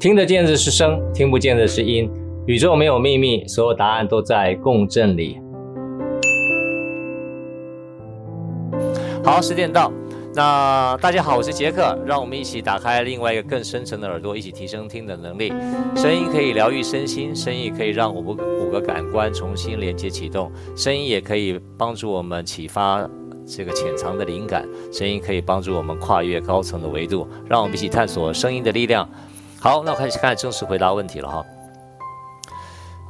听得见的是声，听不见的是音。宇宙没有秘密，所有答案都在共振里。好，十点到。那大家好，我是杰克，让我们一起打开另外一个更深层的耳朵，一起提升听的能力。声音可以疗愈身心，声音可以让我们五个感官重新连接启动，声音也可以帮助我们启发这个潜藏的灵感，声音可以帮助我们跨越高层的维度，让我们一起探索声音的力量。好，那我开始开始正式回答问题了哈。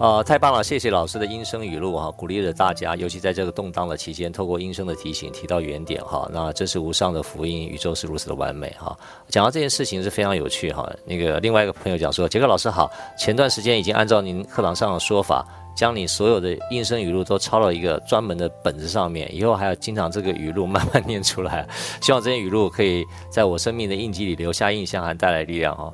呃，太棒了，谢谢老师的音声语录哈，鼓励着大家，尤其在这个动荡的期间，透过音声的提醒，提到原点哈。那这是无上的福音，宇宙是如此的完美哈。讲到这件事情是非常有趣哈。那个另外一个朋友讲说，杰克老师好，前段时间已经按照您课堂上的说法，将你所有的音声语录都抄到一个专门的本子上面，以后还要经常这个语录慢慢念出来。希望这些语录可以在我生命的印记里留下印象，还带来力量哈。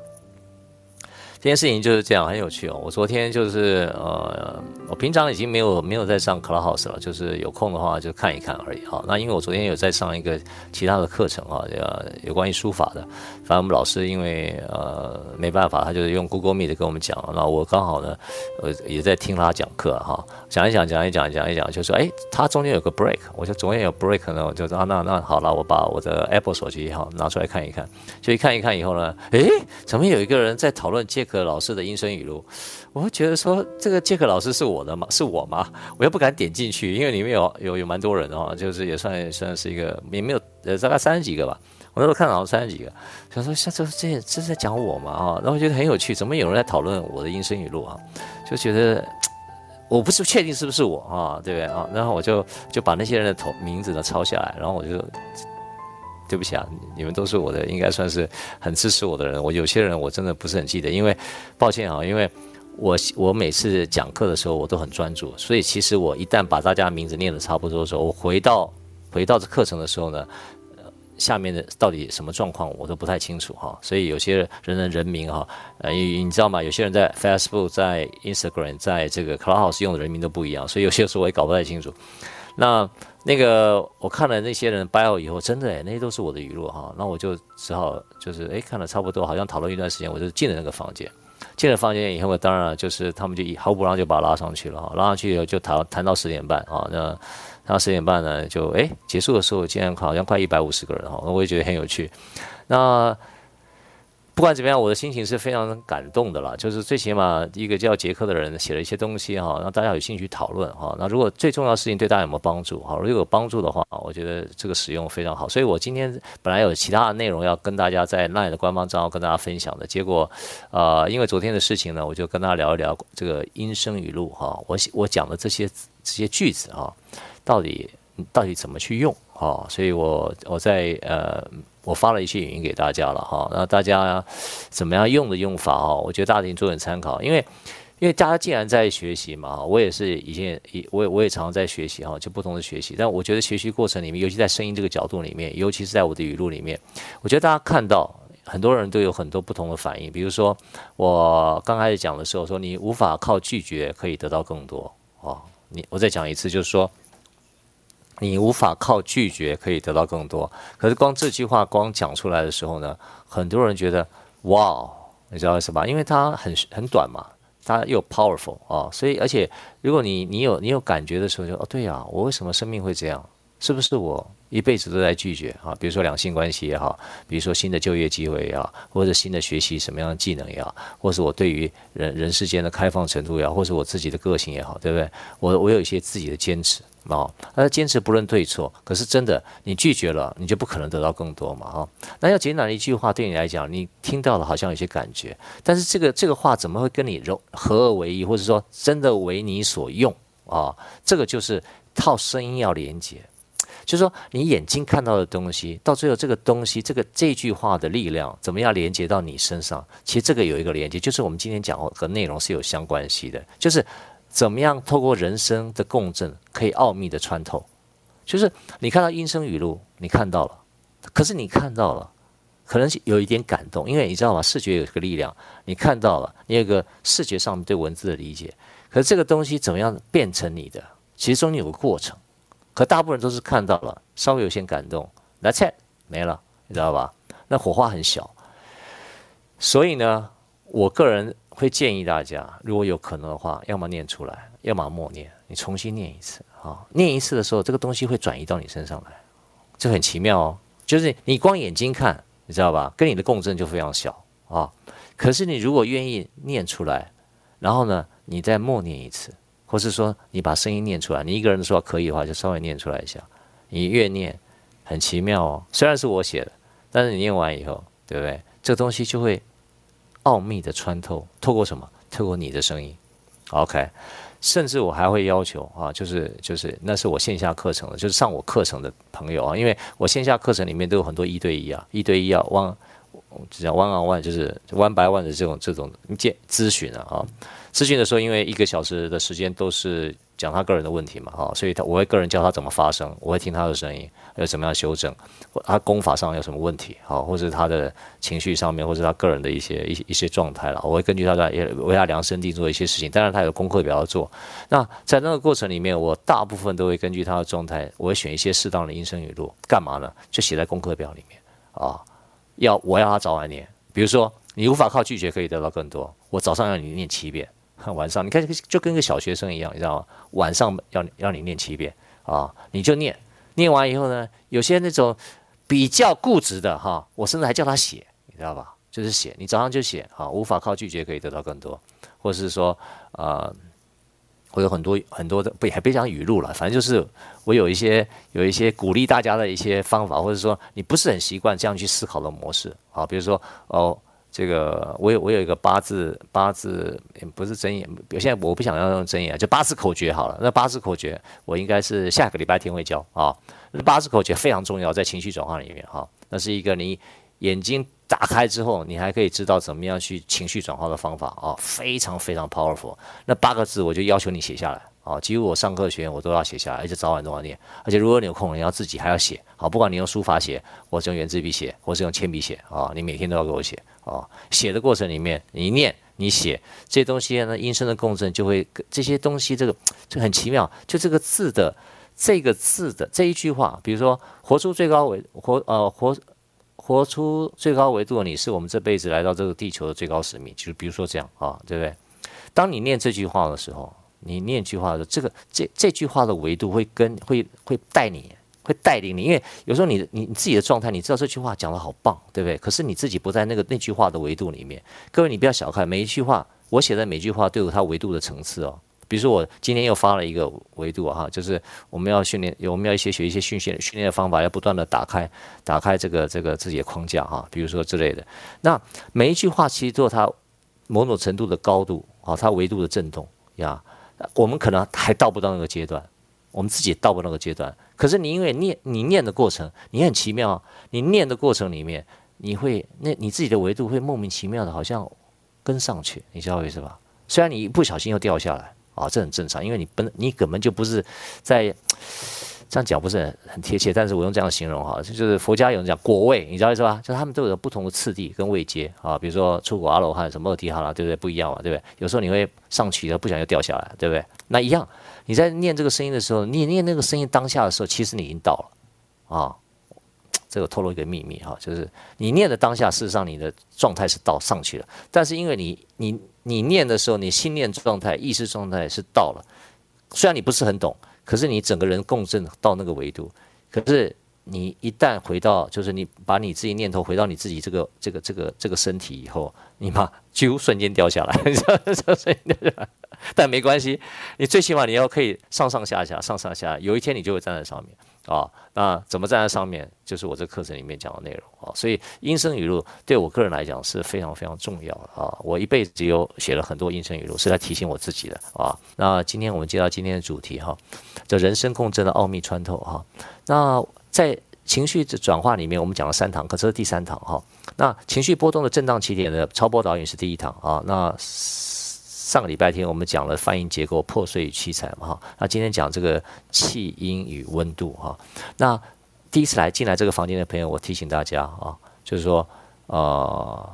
这件事情就是这样，很有趣哦。我昨天就是呃，我平常已经没有没有在上 Clubhouse 了，就是有空的话就看一看而已哈。那因为我昨天有在上一个其他的课程啊，呃，有关于书法的。反正我们老师因为呃没办法，他就是用 Google Meet 跟我们讲。那我刚好呢，呃也在听他讲课哈，讲一讲讲一讲讲一讲，就说哎，他中间有个 break，我就中间有 break 呢，我就说啊那那好了，我把我的 Apple 手机哈拿出来看一看，就一看一看以后呢，哎，怎么有一个人在讨论杰克老师的音声语录，我会觉得说这个杰克老师是我的吗？是我吗？我又不敢点进去，因为里面有有有蛮多人哦，就是也算算是一个也没有呃大概三十几个吧，我那时候看到三十几个，想说像这这这是在讲我嘛啊，然后觉得很有趣，怎么有人在讨论我的音声语录啊？就觉得我不是确定是不是我啊，对不对啊？然后我就就把那些人的头名字呢抄下来，然后我就。对不起啊，你们都是我的，应该算是很支持我的人。我有些人我真的不是很记得，因为抱歉啊，因为我我每次讲课的时候我都很专注，所以其实我一旦把大家名字念得差不多的时候，我回到回到这课程的时候呢，下面的到底什么状况我都不太清楚哈。所以有些人的人名哈，呃，你知道吗？有些人在 Facebook、在 Instagram、在这个 Clubhouse 用的人名都不一样，所以有些时候我也搞不太清楚。那那个我看了那些人 bio 以后，真的诶，那些都是我的语录哈。那我就只好就是诶，看了差不多，好像讨论一段时间，我就进了那个房间。进了房间以后，当然就是他们就毫不让就把我拉上去了哈。拉上去以后就谈谈到十点半啊。那然后十点半呢，就诶结束的时候，竟然好像快一百五十个人哈。我也觉得很有趣。那。不管怎么样，我的心情是非常感动的啦。就是最起码一个叫杰克的人写了一些东西哈，让大家有兴趣讨论哈。那如果最重要的事情对大家有没有帮助哈？如果有帮助的话，我觉得这个使用非常好。所以我今天本来有其他的内容要跟大家在 LINE 的官方账号跟大家分享的，结果呃，因为昨天的事情呢，我就跟大家聊一聊这个音声语录哈。我我讲的这些这些句子啊，到底到底怎么去用啊？所以我我在呃。我发了一些语音给大家了哈，那大家怎么样用的用法哈？我觉得大家可以做点参考，因为因为大家既然在学习嘛，我也是以前也我也我也常常在学习哈，就不同的学习。但我觉得学习过程里面，尤其在声音这个角度里面，尤其是在我的语录里面，我觉得大家看到很多人都有很多不同的反应。比如说我刚开始讲的时候说，你无法靠拒绝可以得到更多哦。你我再讲一次，就是说。你无法靠拒绝可以得到更多，可是光这句话光讲出来的时候呢，很多人觉得哇，你知道为什么？因为它很很短嘛，它又 powerful 啊，所以而且如果你你有你有感觉的时候就，就哦对呀，我为什么生命会这样？是不是我一辈子都在拒绝啊？比如说两性关系也好，比如说新的就业机会也好，或者新的学习什么样的技能也好，或是我对于人人世间的开放程度也好，或是我自己的个性也好，对不对？我我有一些自己的坚持。啊，他坚持不论对错，可是真的，你拒绝了，你就不可能得到更多嘛，哈。那要简短的一句话，对你来讲，你听到了好像有些感觉，但是这个这个话怎么会跟你融合而为一，或者说真的为你所用啊？这个就是套声音要连接，就是说你眼睛看到的东西，到最后这个东西，这个这句话的力量怎么样连接到你身上？其实这个有一个连接，就是我们今天讲和内容是有相关系的，就是。怎么样透过人生的共振，可以奥秘的穿透？就是你看到音声语录，你看到了，可是你看到了，可能有一点感动，因为你知道吗？视觉有一个力量，你看到了，你有个视觉上对文字的理解。可是这个东西怎么样变成你的？其实中间有个过程。可大部分人都是看到了，稍微有些感动，That's it，没了，你知道吧？那火花很小。所以呢？我个人会建议大家，如果有可能的话，要么念出来，要么默念，你重新念一次啊。念一次的时候，这个东西会转移到你身上来，这很奇妙哦。就是你光眼睛看，你知道吧？跟你的共振就非常小啊。可是你如果愿意念出来，然后呢，你再默念一次，或是说你把声音念出来，你一个人说可以的话，就稍微念出来一下。你越念，很奇妙哦。虽然是我写的，但是你念完以后，对不对？这个东西就会奥秘的穿透，透过什么？透过你的声音。OK。甚至我还会要求啊，就是就是那是我线下课程的，就是上我课程的朋友啊，因为我线下课程里面都有很多一对一啊，一对一啊，one，就讲 one on one，就是 one by one 的这种这种见咨询啊，啊，咨询的时候，因为一个小时的时间都是。讲他个人的问题嘛，哈，所以他我会个人教他怎么发声，我会听他的声音，有什么样修正，他功法上有什么问题，好，或者他的情绪上面，或者他个人的一些一些一些状态了，我会根据他的也为他量身定做一些事情。当然他有功课表要做，那在那个过程里面，我大部分都会根据他的状态，我会选一些适当的音声语录，干嘛呢？就写在功课表里面啊，要我要他早晚念，比如说你无法靠拒绝可以得到更多，我早上要你念七遍。晚上你看，就跟个小学生一样，你知道吗？晚上要要你念七遍啊，你就念，念完以后呢，有些那种比较固执的哈，我甚至还叫他写，你知道吧？就是写，你早上就写啊，无法靠拒绝可以得到更多，或是说呃，会有很多很多的不也别讲语录了，反正就是我有一些有一些鼓励大家的一些方法，或者说你不是很习惯这样去思考的模式啊，比如说哦。这个我有我有一个八字八字不是真言，现在我不想要用真言，就八字口诀好了。那八字口诀我应该是下个礼拜天会教啊。那八字口诀非常重要，在情绪转化里面哈，那是一个你眼睛打开之后，你还可以知道怎么样去情绪转化的方法啊，非常非常 powerful。那八个字我就要求你写下来。啊，几乎我上课学员我都要写下来，而且早晚都要念。而且如果你有空，你要自己还要写。好，不管你用书法写，或是用圆珠笔写，或是用铅笔写，啊，你每天都要给我写。啊，写的过程里面，你念，你写这些东西呢，音声的共振就会这些东西，这个就很奇妙。就这个字的这个字的这一句话，比如说活出最高维活呃活活出最高维度的你，是我们这辈子来到这个地球的最高使命。就是比如说这样啊，对不对？当你念这句话的时候。你念句话的这个这这句话的维度会跟会会带你会带领你，因为有时候你你你自己的状态，你知道这句话讲的好棒，对不对？可是你自己不在那个那句话的维度里面。各位，你不要小看每一句话，我写的每句话都有它维度的层次哦。比如说我今天又发了一个维度哈，就是我们要训练，我们要一些学一些训练训练的方法，要不断的打开打开这个这个自己的框架哈，比如说之类的。那每一句话其实都有它某种程度的高度啊，它维度的震动呀。我们可能还到不到那个阶段，我们自己到不到那个阶段。可是你因为念你念的过程，你很奇妙。你念的过程里面，你会那你自己的维度会莫名其妙的，好像跟上去，你知道为什么？虽然你一不小心又掉下来啊，这很正常，因为你本你根本就不是在。这样讲不是很很贴切，但是我用这样形容哈，就是佛家有人讲果位，你知道意思吧？就他们都有不同的次第跟位阶啊，比如说初果阿罗汉什么二提哈啦，对不对？不一样嘛，对不对？有时候你会上去的，不小心就掉下来，对不对？那一样，你在念这个声音的时候，你念那个声音当下的时候，其实你已经到了啊。这个透露一个秘密哈，就是你念的当下，事实上你的状态是到上去了，但是因为你你你念的时候，你心念状态、意识状态是到了，虽然你不是很懂。可是你整个人共振到那个维度，可是你一旦回到，就是你把你自己念头回到你自己这个这个这个这个身体以后，你妈几乎瞬间掉下来，你知道吗？瞬间掉下来。但没关系，你最起码你要可以上上下下，上上下，有一天你就会站在上面。啊，那怎么站在上面，就是我这课程里面讲的内容啊。所以音声语录对我个人来讲是非常非常重要的啊。我一辈子有写了很多音声语录，是来提醒我自己的啊。那今天我们接到今天的主题哈，这人生共振的奥秘穿透哈。那在情绪转化里面，我们讲了三堂，可这是第三堂哈。那情绪波动的震荡起点的超波导引是第一堂啊。那上个礼拜天我们讲了泛音结构破碎与七彩嘛哈，那今天讲这个气音与温度哈。那第一次来进来这个房间的朋友，我提醒大家啊，就是说呃，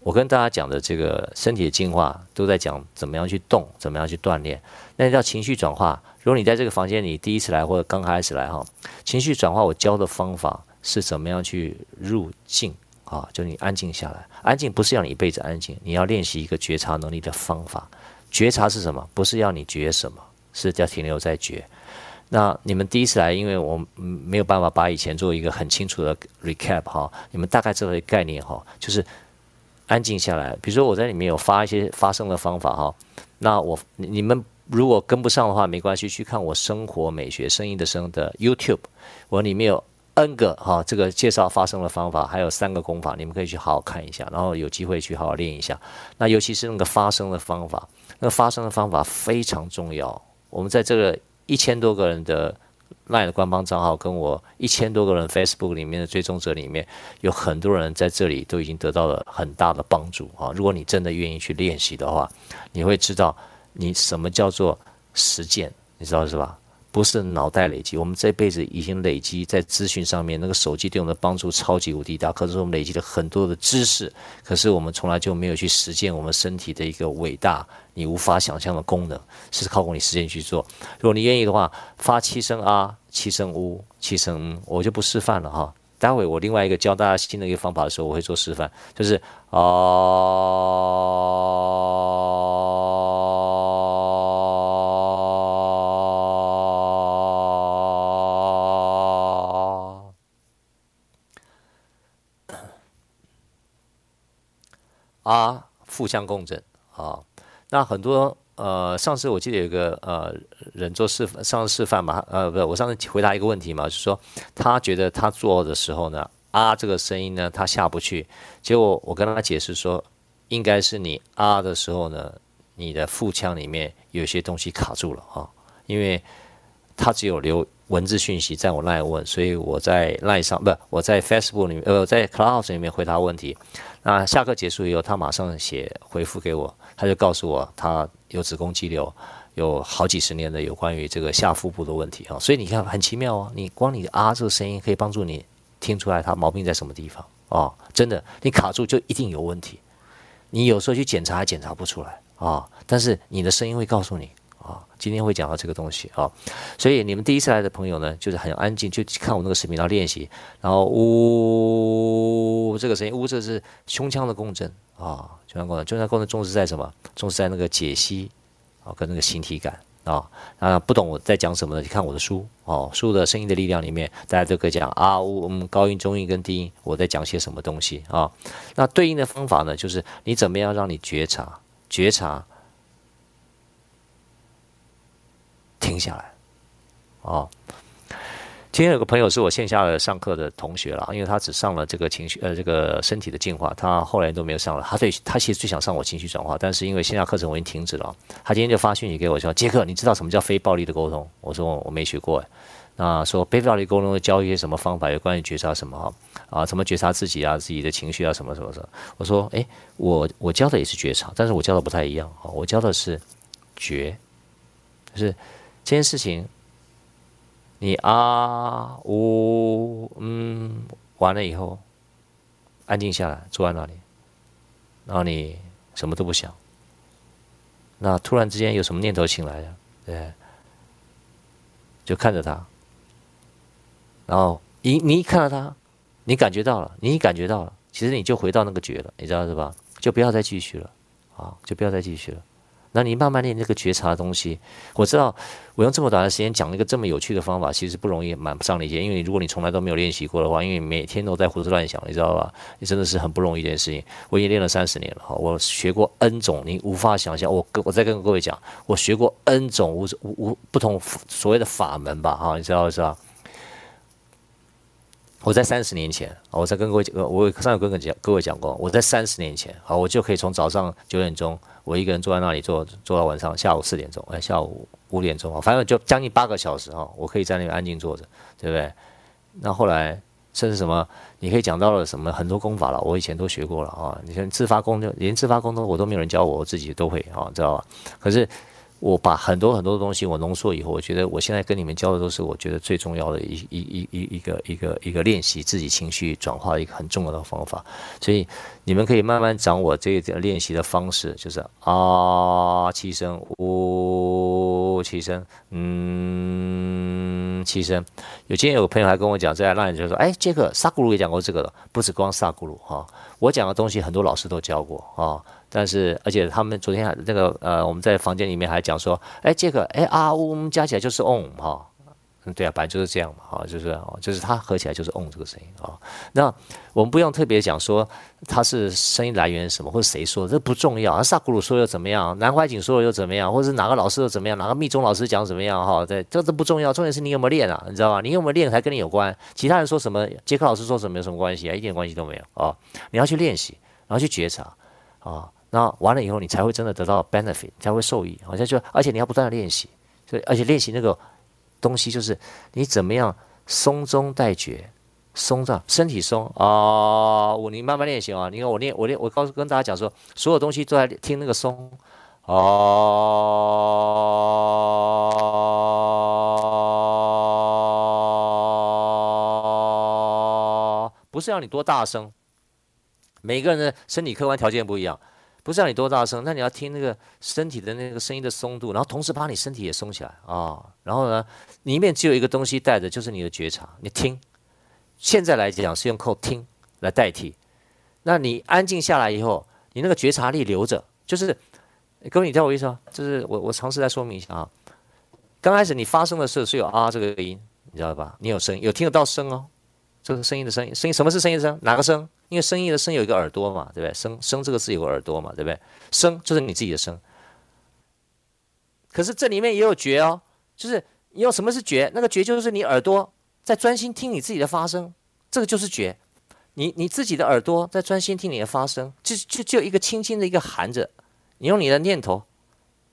我跟大家讲的这个身体的进化都在讲怎么样去动，怎么样去锻炼。那叫情绪转化。如果你在这个房间里第一次来或者刚开始来哈，情绪转化我教的方法是怎么样去入境啊，就你安静下来。安静不是要你一辈子安静，你要练习一个觉察能力的方法。觉察是什么？不是要你觉什么，是要停留在觉。那你们第一次来，因为我没有办法把以前做一个很清楚的 recap 哈，你们大概知道一个概念哈，就是安静下来。比如说我在里面有发一些发声的方法哈，那我你们如果跟不上的话没关系，去看我生活美学声音的声的 YouTube，我里面有 N 个哈这个介绍发声的方法，还有三个功法，你们可以去好好看一下，然后有机会去好好练一下。那尤其是那个发声的方法，那发声的方法非常重要。我们在这个。一千多个人的 LINE 的官方账号，跟我一千多个人 Facebook 里面的追踪者里面，有很多人在这里都已经得到了很大的帮助啊！如果你真的愿意去练习的话，你会知道你什么叫做实践，你知道是吧？不是脑袋累积，我们这辈子已经累积在资讯上面，那个手机对我们的帮助超级无敌大。可是我们累积了很多的知识，可是我们从来就没有去实践我们身体的一个伟大、你无法想象的功能，是靠过你实践去做。如果你愿意的话，发七声啊，七声呜，七声嗯，我就不示范了哈。待会我另外一个教大家新的一个方法的时候，我会做示范，就是啊。腹腔共振啊，那很多呃，上次我记得有个呃人做示范，上次示范嘛，呃，不是，我上次回答一个问题嘛，就是说他觉得他做的时候呢，啊这个声音呢他下不去，结果我跟他解释说，应该是你啊的时候呢，你的腹腔里面有些东西卡住了啊，因为他只有留文字讯息在我 LINE 问，所以我在 LINE 上不，我在 Facebook 里面呃，在 Cloud 里面回答问题。那下课结束以后，他马上写回复给我，他就告诉我他有子宫肌瘤，有好几十年的有关于这个下腹部的问题啊，所以你看很奇妙哦，你光你啊这个声音可以帮助你听出来他毛病在什么地方啊，真的，你卡住就一定有问题，你有时候去检查还检查不出来啊，但是你的声音会告诉你。啊，今天会讲到这个东西啊，所以你们第一次来的朋友呢，就是很安静，就看我那个视频，然后练习，然后呜，这个声音，呜，这是胸腔的共振啊，胸腔共振，胸腔共振重视在什么？重视在那个解析啊，跟那个形体感啊。啊，不懂我在讲什么的，你看我的书哦，书的声音的力量里面，大家都可以讲啊，呜，嗯，高音、中音跟低音，我在讲些什么东西啊？那对应的方法呢，就是你怎么样让你觉察，觉察。停下来，哦，今天有个朋友是我线下的上课的同学了，因为他只上了这个情绪呃这个身体的净化，他后来都没有上了。他对他其实最想上我情绪转化，但是因为线下课程我已经停止了。他今天就发讯息给我说：“杰克，你知道什么叫非暴力的沟通？”我说：“我没学过。”那说非暴力沟通教一些什么方法？有关于觉察什么哈啊？怎么觉察自己啊？自己的情绪啊？什么什么什么？我说：“诶，我我教的也是觉察，但是我教的不太一样啊。我教的是觉，就是。”这件事情，你啊呜嗯完了以后，安静下来，坐在那里，然后你什么都不想。那突然之间有什么念头醒来了，对，就看着他，然后你你一看到他，你感觉到了，你一感觉到了，其实你就回到那个觉了，你知道是吧？就不要再继续了，啊，就不要再继续了。那你慢慢练这个觉察的东西，我知道我用这么短的时间讲了一个这么有趣的方法，其实不容易，满不上理解。因为如果你从来都没有练习过的话，因为每天都在胡思乱想，你知道吧？你真的是很不容易一件事情。我已经练了三十年了哈，我学过 N 种，你无法想象。我跟我再跟各位讲，我学过 N 种无无无不同所谓的法门吧哈，你知道是吧？我在三十年前，我在跟各位讲，我上次跟各位讲各位讲过，我在三十年前，好，我就可以从早上九点钟。我一个人坐在那里坐坐到晚上下午四点钟，哎，下午五点钟啊，反正就将近八个小时哈，我可以在那边安静坐着，对不对？那后来甚至什么，你可以讲到了什么很多功法了，我以前都学过了啊。你像自发功，就连自发功都我都没有人教我，我自己都会啊，知道吧？可是我把很多很多的东西我浓缩以后，我觉得我现在跟你们教的都是我觉得最重要的一一一一一个一个一个练习自己情绪转化的一个很重要的方法。所以你们可以慢慢掌握这个练习的方式，就是啊气声，呜气声，嗯气声。有今天有个朋友还跟我讲，在那里就说，哎，杰克萨古鲁也讲过这个了，不止光萨古鲁哈，我讲的东西很多老师都教过啊。但是，而且他们昨天还那个呃，我们在房间里面还讲说，哎，这个哎啊呜加起来就是 on 哈，嗯，对啊，本来就是这样嘛，哈，就是就是它合起来就是 on 这个声音啊。那我们不用特别讲说它是声音来源什么，或者谁说的，这不重要。萨古鲁说又怎么样？南怀瑾说又怎么样？或者是哪个老师又怎么样？哪个密宗老师讲怎么样？哈，对，这都不重要，重点是你有没有练啊？你知道吧？你有没有练才跟你有关。其他人说什么，杰克老师说什么有什么关系啊？一点关系都没有啊！你要去练习，然后去觉察啊。那完了以后，你才会真的得到 benefit，才会受益。好像就，而且你要不断的练习，所以而且练习那个东西，就是你怎么样松中带觉，松着身体松啊。我你慢慢练习啊。你看我练我练我告诉跟大家讲说，所有东西都在听那个松啊，不是要你多大声，每个人的身体客观条件不一样。不是让你多大声，那你要听那个身体的那个声音的松度，然后同时把你身体也松起来啊、然后呢，里面只有一个东西带着，就是你的觉察。你听，现在来讲是用靠听来代替。那你安静下来以后，你那个觉察力留着，就是各位，你知道我意思吗？就是我我尝试再说明一下啊。刚开始你发声的时候是有啊这个音，你知道吧？你有声，有听得到声哦，这个声音的声音，声音什么是声音声？哪个声？因为声音的声有一个耳朵嘛，对不对？声声这个字有个耳朵嘛，对不对？声就是你自己的声。可是这里面也有觉哦，就是你有什么是觉？那个觉就是你耳朵在专心听你自己的发声，这个就是觉。你你自己的耳朵在专心听你的发声，就就就一个轻轻的一个含着，你用你的念头，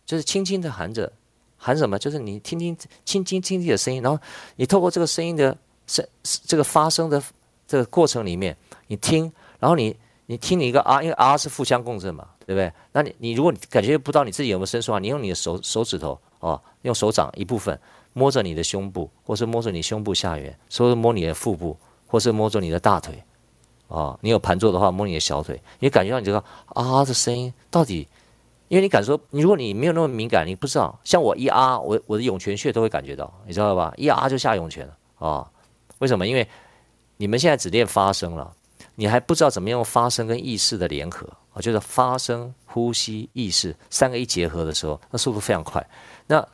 就是轻轻的含着，含什么？就是你听听轻轻听自己的声音，然后你透过这个声音的声这个发声的这个过程里面。你听，然后你你听你一个啊，因为啊是互相共振嘛，对不对？那你你如果你感觉不到你自己有没有伸缩啊，你用你的手手指头哦，用手掌一部分摸着你的胸部，或是摸着你胸部下缘，或是摸你的腹部，或是摸着你的大腿，哦，你有盘坐的话摸你的小腿，你感觉到你这个啊的声音到底，因为你感受，你如果你没有那么敏感，你不知道，像我一啊，我我的涌泉穴都会感觉到，你知道吧？一啊就下涌泉了啊、为什么？因为你们现在只练发声了。你还不知道怎么用发声跟意识的联合啊，就是发声、呼吸、意识三个一结合的时候，那速度非常快。那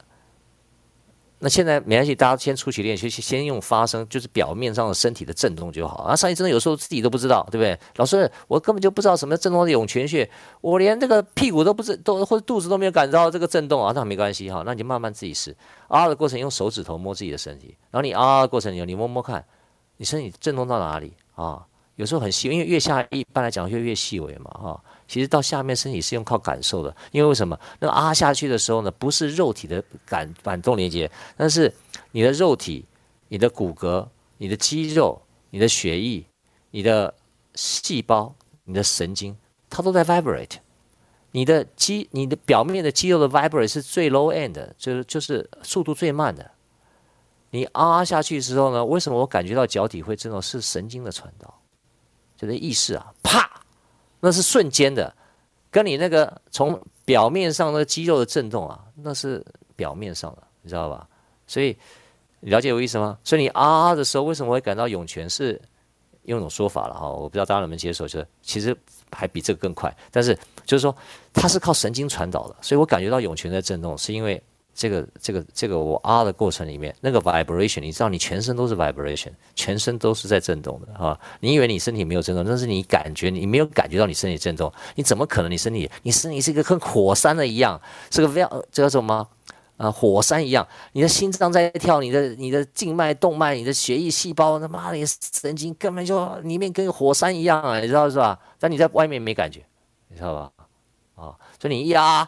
那现在没关系，大家先初期练习，先用发声，就是表面上的身体的震动就好。啊，上一真的有时候自己都不知道，对不对？老师，我根本就不知道什么震动的涌泉穴，我连这个屁股都不知，都或者肚子都没有感到这个震动啊，那没关系哈，那你就慢慢自己试。啊的过程用手指头摸自己的身体，然后你啊的过程你你摸摸看，你身体震动到哪里啊？有时候很细，因为越下一般来讲就越细微嘛，哈。其实到下面身体是用靠感受的，因为为什么？那个啊下去的时候呢，不是肉体的感感动连接，但是你的肉体、你的骨骼、你的肌肉、你的血液、你的细胞、你的神经，它都在 vibrate。你的肌、你的表面的肌肉的 vibrate 是最 low end，就是就是速度最慢的。你啊下去的时候呢，为什么我感觉到脚底会震动？是神经的传导。就是意识啊，啪，那是瞬间的，跟你那个从表面上那肌肉的震动啊，那是表面上的，你知道吧？所以了解我意思吗？所以你啊的时候，为什么会感到涌泉？是用一种说法了哈，我不知道大家能不能接受，就是其实还比这个更快，但是就是说它是靠神经传导的，所以我感觉到涌泉在震动，是因为。这个这个这个我啊的过程里面，那个 vibration，你知道，你全身都是 vibration，全身都是在震动的啊！你以为你身体没有震动，但是你感觉你没有感觉到你身体震动，你怎么可能？你身体，你身体是一个跟火山的一样，是个非常这叫什么啊？火山一样，你的心脏在跳，你的你的静脉动脉，你的血液细胞，他妈的，神经根本就里面跟火山一样啊！你知道是吧？但你在外面没感觉，你知道吧？啊，所以你一啊。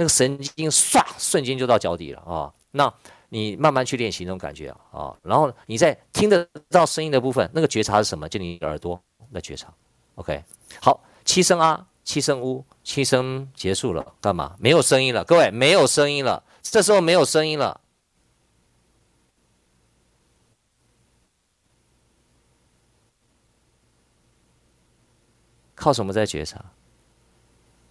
那个神经唰，瞬间就到脚底了啊！那你慢慢去练习那种感觉啊，然后你在听得到声音的部分，那个觉察是什么？就你耳朵的觉察。OK，好，七声啊，七声呜，七声结束了，干嘛？没有声音了，各位，没有声音了。这时候没有声音了，靠什么在觉察？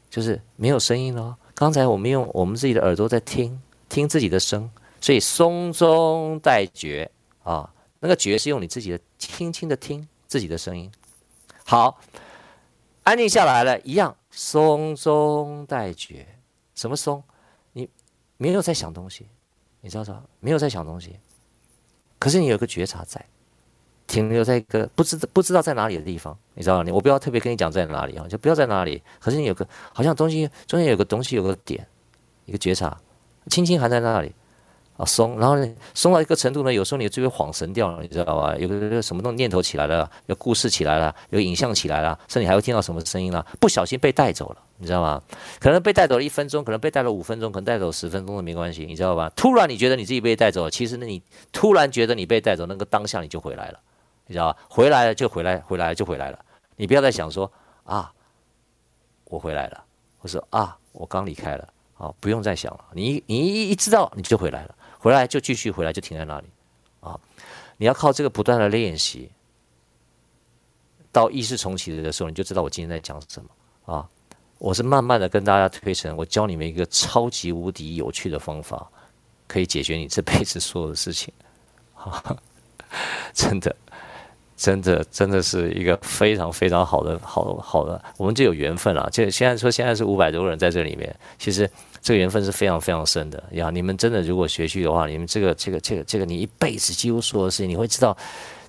就是没有声音了。刚才我们用我们自己的耳朵在听，听自己的声，所以松中带觉啊，那个觉是用你自己的轻轻的听自己的声音。好，安静下来了，一样松中带觉，什么松？你没有在想东西，你知道吗？没有在想东西，可是你有个觉察在。停留在一个不知不知道在哪里的地方，你知道吗？你我不要特别跟你讲在哪里啊，就不要在哪里。可是你有个好像东西中间有个东西有个点，一个觉察，轻轻还在那里啊松，然后呢松到一个程度呢，有时候你就会恍神掉了，你知道吧？有个什么东念头起来了，有故事起来了，有影像起来了，甚至还会听到什么声音了，不小心被带走了，你知道吗？可能被带走了一分钟，可能被带了五分钟，可能带走十分钟都没关系，你知道吧？突然你觉得你自己被带走了，其实呢你突然觉得你被带走，那个当下你就回来了。你知道吧？回来了就回来，回来就回来了。你不要再想说啊，我回来了，或者啊，我刚离开了啊，不用再想了。你你一一知道你就回来了，回来就继续回来，就停在那里啊。你要靠这个不断的练习，到意识重启的时候，你就知道我今天在讲什么啊。我是慢慢的跟大家推陈，我教你们一个超级无敌有趣的方法，可以解决你这辈子所有的事情，哈啊，真的。真的，真的是一个非常非常好的、好好的，我们就有缘分了。就现在说，现在是五百多个人在这里面，其实这个缘分是非常非常深的呀。你们真的如果学习的话，你们这个、这个、这个、这个，你一辈子几乎所有的事情，你会知道，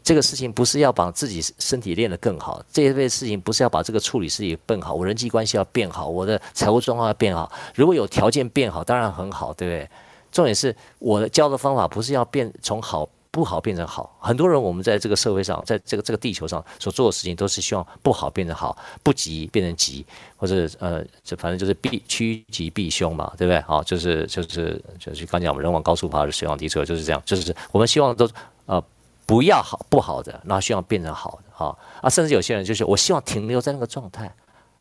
这个事情不是要把自己身体练得更好，这一辈事情不是要把这个处理事情变好，我人际关系要变好，我的财务状况要变好。如果有条件变好，当然很好，对不对？重点是我的教的方法不是要变从好。不好变成好，很多人我们在这个社会上，在这个这个地球上所做的事情，都是希望不好变成好，不吉变成吉，或者呃，这反正就是避趋吉避凶嘛，对不对？好，就是就是就是刚讲我们人往高处爬，水往低处流，就是这样，就是我们希望都呃不要好不好的，那希望变成好的啊啊，甚至有些人就是我希望停留在那个状态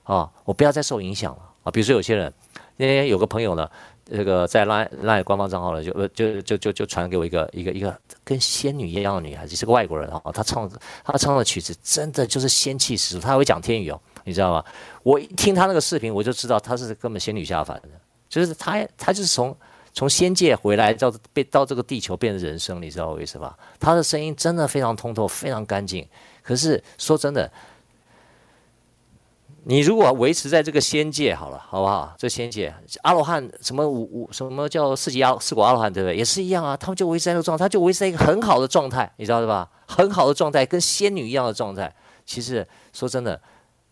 啊，我不要再受影响了啊，比如说有些人，那天有个朋友呢。这个在 Line Line 官方账号呢，就就就就就传给我一个一个一个跟仙女一样的女孩子，是个外国人哈，她唱她唱的曲子真的就是仙气十足，她还会讲天语哦，你知道吗？我一听她那个视频，我就知道她是根本仙女下凡的，就是她她就是从从仙界回来到被到这个地球变成人生，你知道我意思吧？她的声音真的非常通透，非常干净。可是说真的。你如果维持在这个仙界好了，好不好？这仙界阿罗汉什么五五什么叫四级阿四果阿罗汉，对不对？也是一样啊，他们就维持在那个状态，他就维持在一个很好的状态，你知道对吧？很好的状态，跟仙女一样的状态。其实说真的，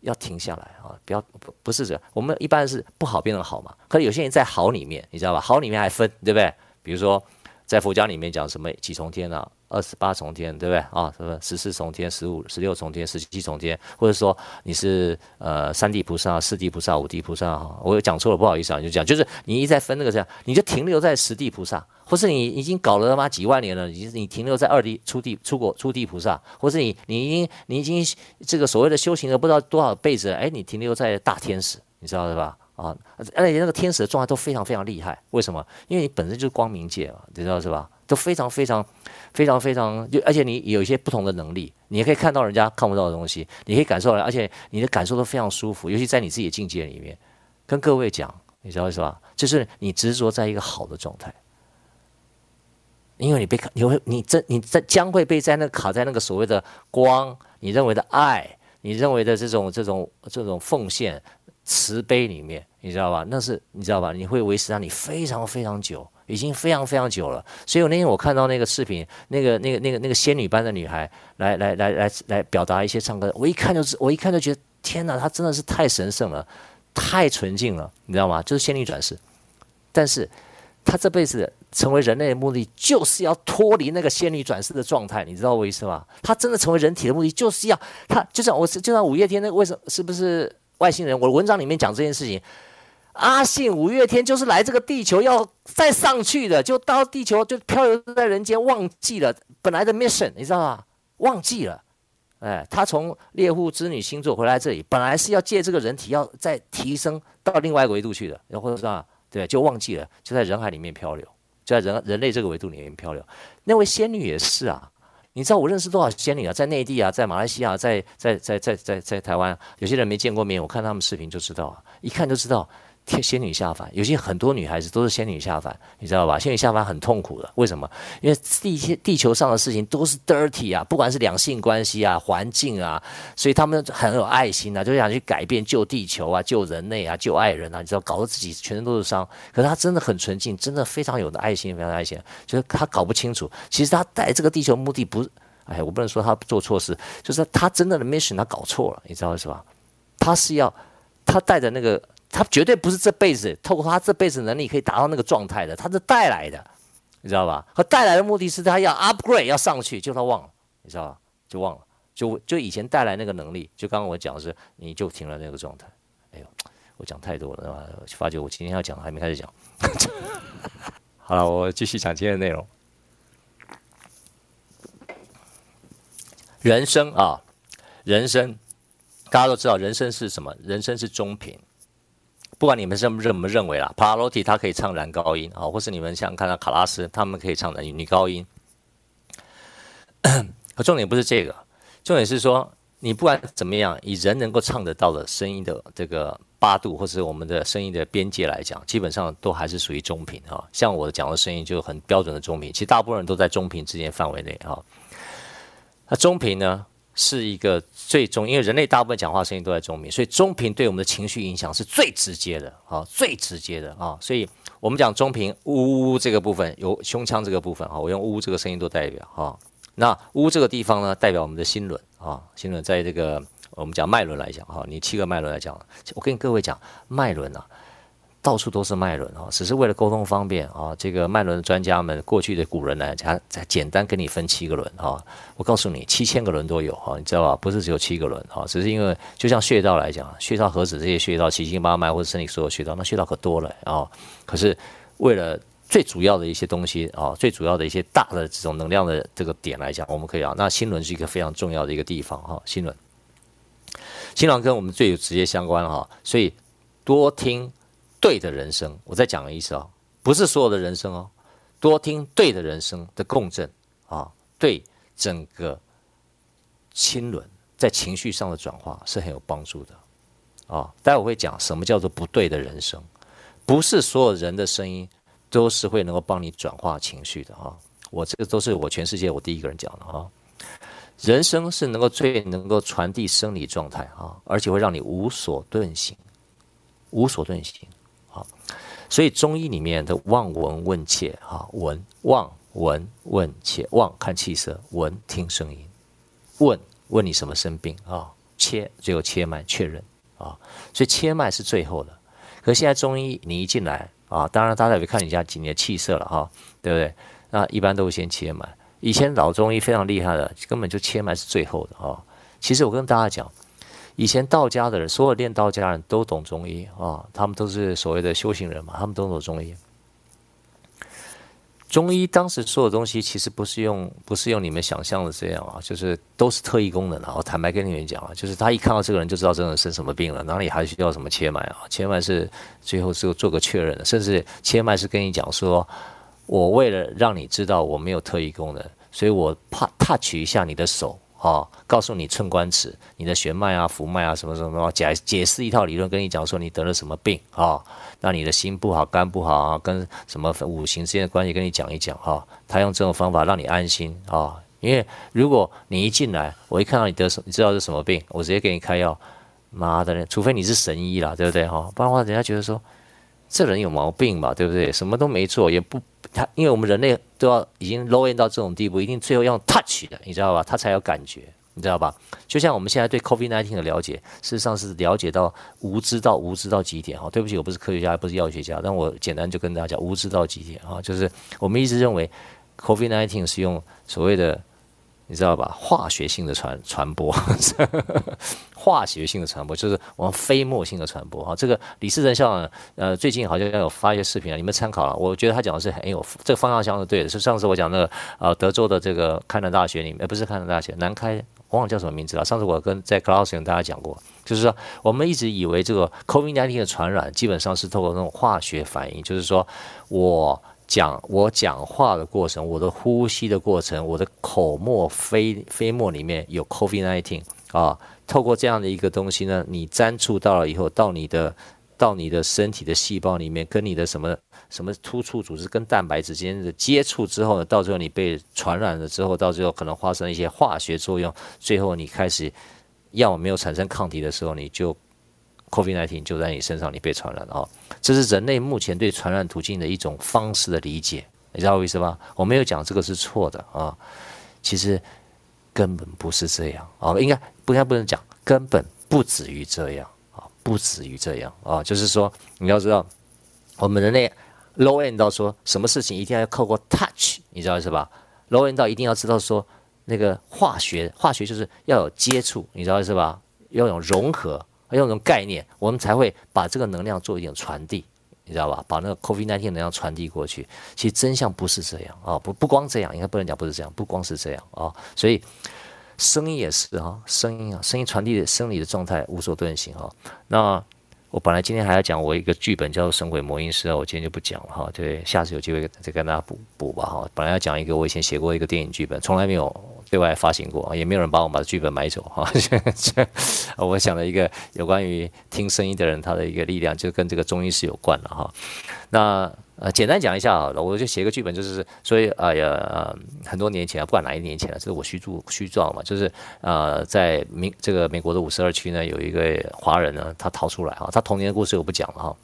要停下来啊，不要不不是这，我们一般是不好变成好嘛。可是有些人在好里面，你知道吧？好里面还分，对不对？比如说在佛家里面讲什么几重天啊？二十八重天，对不对啊？什么十四重天、十五、十六重天、十七重天，或者说你是呃三地菩萨、四地菩萨、五地菩萨哈，我有讲错了，不好意思啊，你就讲就是你一再分那个这样，你就停留在十地菩萨，或是你已经搞了他妈几万年了，你你停留在二地初地出国初地菩萨，或是你你已经你已经这个所谓的修行了不知道多少辈子了，哎，你停留在大天使，你知道是吧？啊，而且那个天使的状态都非常非常厉害，为什么？因为你本身就是光明界嘛，你知道是吧？都非常非常。非常非常就，而且你有一些不同的能力，你也可以看到人家看不到的东西，你可以感受到，而且你的感受都非常舒服，尤其在你自己的境界里面。跟各位讲，你知道是吧？就是你执着在一个好的状态，因为你被，你会，你这你在将会被在那卡在那个所谓的光，你认为的爱，你认为的这种这种这种奉献慈悲里面，你知道吧？那是你知道吧？你会维持让你非常非常久。已经非常非常久了，所以我那天我看到那个视频，那个那个那个那个仙女般的女孩来来来来来表达一些唱歌，我一看就是我一看就觉得天哪，她真的是太神圣了，太纯净了，你知道吗？就是仙女转世，但是她这辈子成为人类的目的就是要脱离那个仙女转世的状态，你知道我意思吗？她真的成为人体的目的就是要她就像我是就像五月天那个为什么是不是外星人？我文章里面讲这件事情。阿信五月天就是来这个地球要再上去的，就到地球就漂流在人间，忘记了本来的 mission，你知道吗？忘记了，哎，他从猎户织女星座回来这里，本来是要借这个人体要再提升到另外一个维度去的，然后是吧？对，就忘记了，就在人海里面漂流，就在人人类这个维度里面漂流。那位仙女也是啊，你知道我认识多少仙女啊？在内地啊，在马来西亚，在在在在在在台湾，有些人没见过面，我看他们视频就知道啊，一看就知道。仙女下凡，有些很多女孩子都是仙女下凡，你知道吧？仙女下凡很痛苦的，为什么？因为地地球上的事情都是 dirty 啊，不管是两性关系啊、环境啊，所以他们很有爱心啊，就想去改变、救地球啊、救人类啊、救爱人啊，你知道，搞得自己全身都是伤。可是他真的很纯净，真的非常有的爱心，非常爱心。就是他搞不清楚，其实他带这个地球目的不是，哎，我不能说他做错事，就是他真正的 mission 他搞错了，你知道是吧？他是要他带着那个。他绝对不是这辈子透过他这辈子能力可以达到那个状态的，他是带来的，你知道吧？和带来的目的是他要 upgrade 要上去，就他忘了，你知道吧？就忘了，就就以前带来那个能力，就刚刚我讲的是，你就停了那个状态。哎呦，我讲太多了，发觉我今天要讲还没开始讲。好了，我继续讲今天的内容。人生啊，人生，大家都知道，人生是什么？人生是中频。不管你们认不认不认为啦，帕瓦罗蒂他可以唱男高音啊，或是你们像看到卡拉斯，他们可以唱男女高音。可重点不是这个，重点是说，你不管怎么样，以人能够唱得到的声音的这个八度，或是我们的声音的边界来讲，基本上都还是属于中频哈。像我讲的声音就很标准的中频，其实大部分人都在中频之间范围内哈。那中频呢？是一个最终，因为人类大部分讲话声音都在中频，所以中频对我们的情绪影响是最直接的啊，最直接的啊。所以我们讲中频呜呜这个部分，有胸腔这个部分啊，我用呜呜这个声音做代表哈。那呜这个地方呢，代表我们的心轮啊，心轮在这个我们讲脉轮来讲哈，你七个脉轮来讲，我跟各位讲脉轮啊。到处都是脉轮啊，只是为了沟通方便啊。这个脉轮的专家们，过去的古人来讲，才简单跟你分七个轮啊。我告诉你，七千个轮都有哈，你知道吧？不是只有七个轮哈，只是因为就像穴道来讲，穴道何止这些穴道，七经八脉或者身体所有穴道，那穴道可多了啊。可是为了最主要的一些东西啊，最主要的一些大的这种能量的这个点来讲，我们可以啊，那心轮是一个非常重要的一个地方哈。心轮，心轮跟我们最有直接相关哈，所以多听。对的人声，我再讲一次啊，不是所有的人声哦，多听对的人声的共振啊，对整个心轮在情绪上的转化是很有帮助的啊。待会我会讲什么叫做不对的人声，不是所有人的声音都是会能够帮你转化情绪的啊。我这个都是我全世界我第一个人讲的啊。人生是能够最能够传递生理状态啊，而且会让你无所遁形，无所遁形。所以中医里面的望闻问切，哈，闻望闻问切，望看气色，闻听声音，问问你什么生病啊？切最后切脉确认啊，所以切脉是最后的。可现在中医你一进来啊，当然大家会看你家几年气色了哈，对不对？那一般都会先切脉。以前老中医非常厉害的，根本就切脉是最后的啊。其实我跟大家讲。以前道家的人，所有练道家人都懂中医啊，他们都是所谓的修行人嘛，他们都懂中医。中医当时做的东西其实不是用，不是用你们想象的这样啊，就是都是特异功能啊。我坦白跟你们讲啊，就是他一看到这个人就知道这个人生什么病了，哪里还需要什么切脉啊？切脉是最后是做个确认的，甚至切脉是跟你讲说，我为了让你知道我没有特异功能，所以我怕 touch 一下你的手。哦，告诉你寸关尺，你的弦脉啊、浮脉啊，什么什么什么解解释一套理论，跟你讲说你得了什么病啊、哦？那你的心不好、肝不好啊，跟什么五行之间的关系，跟你讲一讲哈、哦。他用这种方法让你安心啊、哦，因为如果你一进来，我一看到你得什，你知道是什么病，我直接给你开药，妈的嘞！除非你是神医啦，对不对哈、哦？不然的话，人家觉得说这人有毛病吧，对不对？什么都没做，也不。他，因为我们人类都要已经 low end 到这种地步，一定最后要 touch 的，你知道吧？他才有感觉，你知道吧？就像我们现在对 COVID-19 的了解，事实上是了解到无知到无知到极点哈。对不起，我不是科学家，不是药学家，但我简单就跟大家讲，无知到极点啊，就是我们一直认为 COVID-19 是用所谓的。你知道吧？化学性的传 传播，化学性的传播就是我们飞沫性的传播啊。这个李时珍校长呃最近好像有发一些视频啊，你们参考了。我觉得他讲的是很有这个方向相是对的。是上次我讲那个呃德州的这个开南大学里面，呃不是开南大学，南开我忘了叫什么名字了。上次我跟在 Class 跟大家讲过，就是说我们一直以为这个 COVID-19 的传染基本上是透过那种化学反应，就是说我讲我讲话的过程，我的呼吸的过程，我的口沫飞飞沫里面有 COVID-19 啊，透过这样的一个东西呢，你沾触到了以后，到你的。到你的身体的细胞里面，跟你的什么什么突触组织跟蛋白质之间的接触之后呢，到最后你被传染了之后，到最后可能发生一些化学作用，最后你开始要么没有产生抗体的时候，你就 COVID-19 就在你身上，你被传染了啊。这是人类目前对传染途径的一种方式的理解，你知道我意思吗？我没有讲这个是错的啊，其实根本不是这样啊，应该不应该不能讲，根本不止于这样啊。不止于这样啊，就是说你要知道，我们人类 low end 到说什么事情一定要透过 touch，你知道是吧？low end 到一定要知道说那个化学，化学就是要有接触，你知道是吧？要有融合，要有那种概念，我们才会把这个能量做一点传递，你知道吧？把那个 COVID-19 能量传递过去。其实真相不是这样啊，不不光这样，应该不能讲不是这样，不光是这样啊，所以。声音也是啊，声音啊，声音传递的生理的状态无所遁形啊。那我本来今天还要讲我一个剧本叫做《神鬼魔音师》啊，我今天就不讲了哈。对，下次有机会再跟大家补补吧哈。本来要讲一个我以前写过一个电影剧本，从来没有对外发行过，也没有人帮我把剧本买走哈。这 我想了一个有关于听声音的人他的一个力量，就跟这个中医师有关了哈。那。呃，简单讲一下啊，我就写个剧本，就是所以哎呀、很多年前啊，不管哪一年前了，这是我虚构虚造嘛，就是呃，在美这个美国的五十二区呢，有一个华人呢，他逃出来哈，他童年的故事我不讲了哈，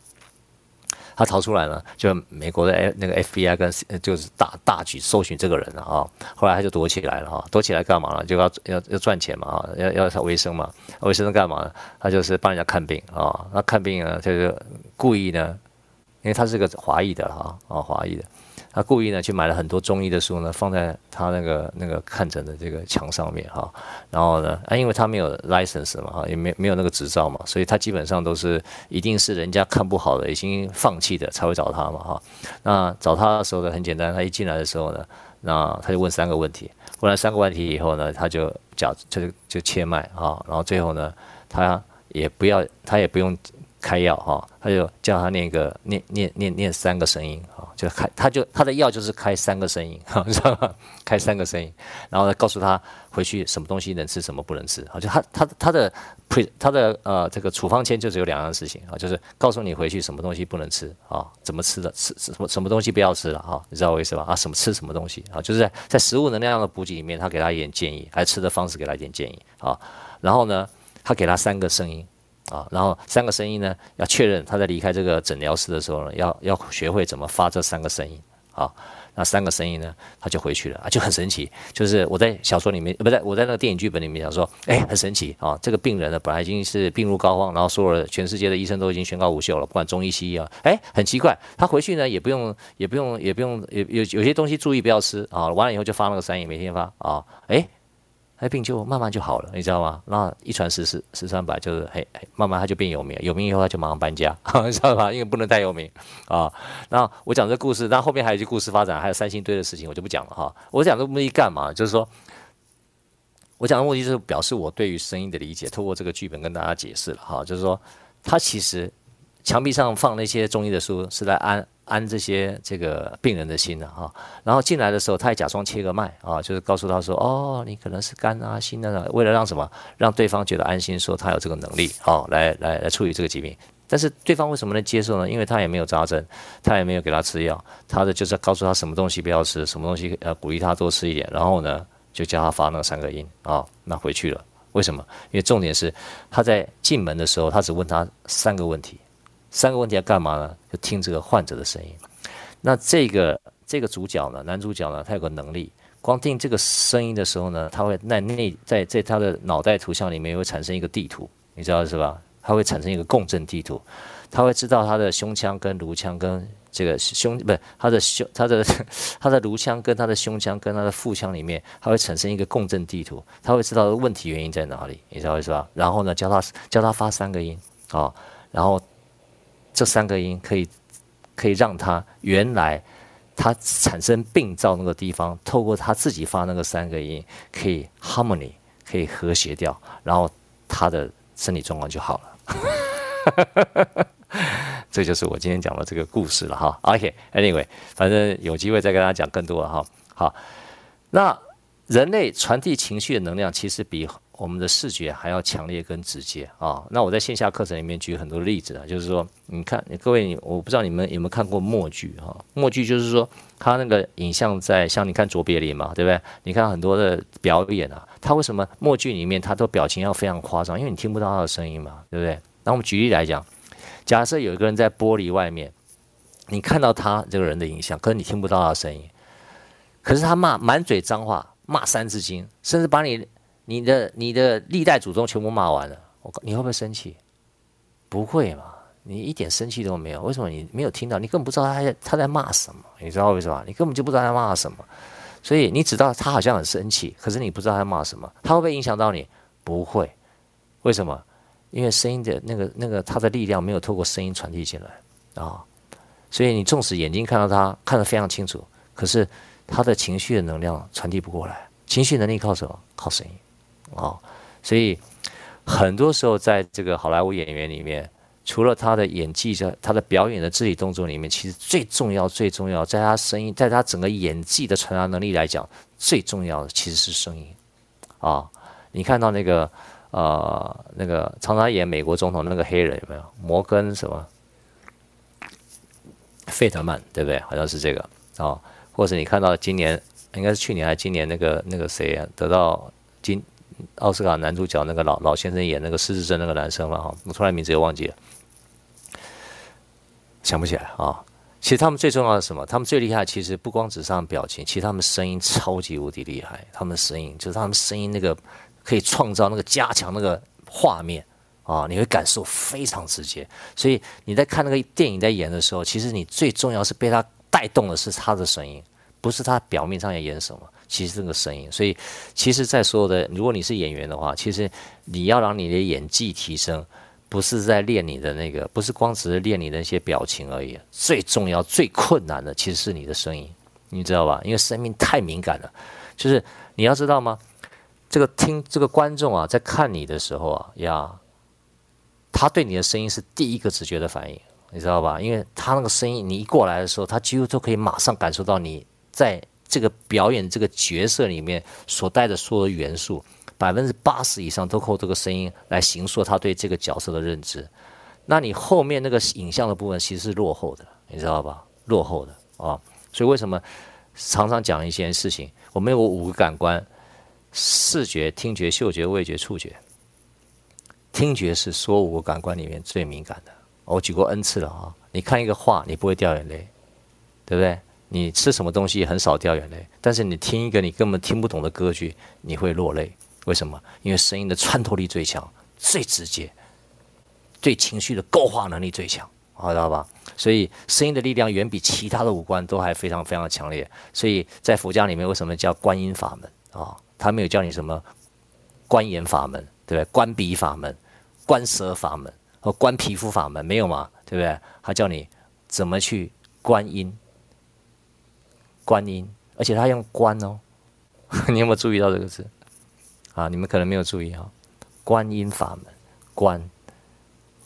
他逃出来呢，就美国的那个 FBI 跟就是大大举搜寻这个人了啊，后来他就躲起来了哈，躲起来干嘛了？就要要要赚钱嘛啊，要要他维生嘛，维生干嘛呢？他就是帮人家看病啊，那看病呢，就是故意呢。因为他是个华裔的哈啊，华裔的，他故意呢去买了很多中医的书呢，放在他那个那个看诊的这个墙上面哈，然后呢，啊，因为他没有 license 嘛哈，也没没有那个执照嘛，所以他基本上都是一定是人家看不好的，已经放弃的才会找他嘛哈。那找他的时候呢，很简单，他一进来的时候呢，那他就问三个问题，问了三个问题以后呢，他就假就就切脉哈，然后最后呢，他也不要，他也不用。开药哈，他就叫他念个念念念念三个声音哈，就开他就他的药就是开三个声音哈，知道吗？开三个声音，然后呢，告诉他回去什么东西能吃，什么不能吃啊，就他他他的配他的呃这个处方签就只有两样事情啊，就是告诉你回去什么东西不能吃啊，怎么吃的吃什么什么东西不要吃了哈，你知道我意思吧？啊，什么吃什么东西啊，就是在在食物能量的补给里面，他给他一点建议，还吃的方式给他一点建议啊，然后呢，他给他三个声音。啊，然后三个声音呢，要确认他在离开这个诊疗室的时候呢，要要学会怎么发这三个声音。啊，那三个声音呢，他就回去了啊，就很神奇。就是我在小说里面，不在我在那个电影剧本里面讲说，哎，很神奇啊，这个病人呢，本来已经是病入膏肓，然后所有的全世界的医生都已经宣告无效了，不管中医西医啊，哎，很奇怪，他回去呢也不用也不用也不用有有有些东西注意不要吃啊，完了以后就发那个声音，每天发啊，哎。那病就慢慢就好了，你知道吗？那一传十，十十传百，就是嘿，嘿，慢慢他就变有名，有名以后他就马上搬家，你知道吧？因为不能太有名啊。那我讲这故事，那后面还有一些故事发展，还有三星堆的事情，我就不讲了哈。我讲这个目的干嘛？就是说，我讲的目的就是表示我对于声音的理解，透过这个剧本跟大家解释了哈。就是说，他其实墙壁上放那些中医的书是在安。安这些这个病人的心的哈，然后进来的时候，他还假装切个脉啊，就是告诉他说，哦，你可能是肝啊、心啊，为了让什么，让对方觉得安心，说他有这个能力，好，来来来处理这个疾病。但是对方为什么能接受呢？因为他也没有扎针，他也没有给他吃药，他的就是告诉他什么东西不要吃，什么东西呃鼓励他多吃一点，然后呢就叫他发那三个音啊，那回去了。为什么？因为重点是他在进门的时候，他只问他三个问题。三个问题要干嘛呢？就听这个患者的声音。那这个这个主角呢，男主角呢，他有个能力，光听这个声音的时候呢，他会在内在在他的脑袋图像里面会产生一个地图，你知道是吧？他会产生一个共振地图，他会知道他的胸腔跟颅腔跟这个胸不是他的胸他的 他的颅腔跟他的胸腔跟他的腹腔里面，他会产生一个共振地图，他会知道问题原因在哪里，你知道是吧？然后呢，教他教他发三个音啊，然后。这三个音可以，可以让他原来他产生病灶那个地方，透过他自己发那个三个音，可以 harmony，可以和谐掉，然后他的身体状况就好了。这就是我今天讲的这个故事了哈。OK，Anyway，反正有机会再跟大家讲更多了哈。好，那人类传递情绪的能量，其实比我们的视觉还要强烈跟直接啊。那我在线下课程里面举很多例子啊，就是说，你看，各位，我不知道你们有没有看过默剧哈？默剧就是说，它那个影像在，像你看卓别林嘛，对不对？你看很多的表演啊，他为什么默剧里面他都表情要非常夸张？因为你听不到他的声音嘛，对不对？那我们举例来讲。假设有一个人在玻璃外面，你看到他这个人的影像，可是你听不到他的声音，可是他骂满嘴脏话，骂三字经，甚至把你、你的、你的历代祖宗全部骂完了，我，你会不会生气？不会嘛，你一点生气都没有。为什么？你没有听到，你根本不知道他在他在骂什么，你知道为什么？你根本就不知道他骂什么，所以你知道他好像很生气，可是你不知道他骂什么。他会不会影响到你？不会，为什么？因为声音的那个、那个，他的力量没有透过声音传递进来啊、所以你纵使眼睛看到他看得非常清楚，可是他的情绪的能量传递不过来。情绪能力靠什么？靠声音、哦！所以很多时候，在这个好莱坞演员里面，除了他的演技，在他的表演的肢体动作里面，其实最重要、最重要，在他声音，在他整个演技的传达能力来讲，最重要的其实是声音啊、你看到那个。呃，那个常常演美国总统那个黑人有没有？摩根什么？费特曼对不对？好像是这个啊、或者你看到今年应该是去年还是今年那个那个谁啊，得到金奥斯卡男主角那个老老先生演那个失智症那个男生了哈，我突然名字又忘记了，想不起来啊、其实他们最重要的是什么？他们最厉害其实不光只是他们表情，其实他们声音超级无敌厉害。他们的声音就是他们声音那个。可以创造那个加强那个画面啊，你会感受非常直接。所以你在看那个电影在演的时候，其实你最重要是被他带动的是他的声音，不是他表面上要演什么，其实这个声音。所以其实，在所有的，如果你是演员的话，其实你要让你的演技提升，不是在练你的那个，不是光只是练你的那些表情而已。最重要、最困难的其实是你的声音，你知道吧？因为声音太敏感了，就是你要知道吗？这个听这个观众啊，在看你的时候啊呀，他对你的声音是第一个直觉的反应，你知道吧？因为他那个声音，你一过来的时候，他几乎都可以马上感受到你在这个表演这个角色里面所带的所有的元素，百分之八十以上都靠这个声音来形塑他对这个角色的认知。那你后面那个影像的部分其实是落后的，你知道吧？落后的啊，所以为什么常常讲一件事情？我们有五个感官。视觉、听觉、嗅觉、味觉、触觉。听觉是所有五个感官里面最敏感的。我举过 N 次了啊！你看一个画，你不会掉眼泪，对不对？你吃什么东西很少掉眼泪，但是你听一个你根本听不懂的歌剧，你会落泪。为什么？因为声音的穿透力最强，最直接，对情绪的勾画能力最强，好，知道吧？所以声音的力量远比其他的五官都还非常非常强烈。所以在佛教里面，为什么叫观音法门啊？他没有教你什么观眼法门，对不对？观鼻法门、观舌法门和观皮肤法门没有吗？对不对？他叫你怎么去观音，观音，而且他用观哦，你有没有注意到这个字？啊，你们可能没有注意啊。观音法门，观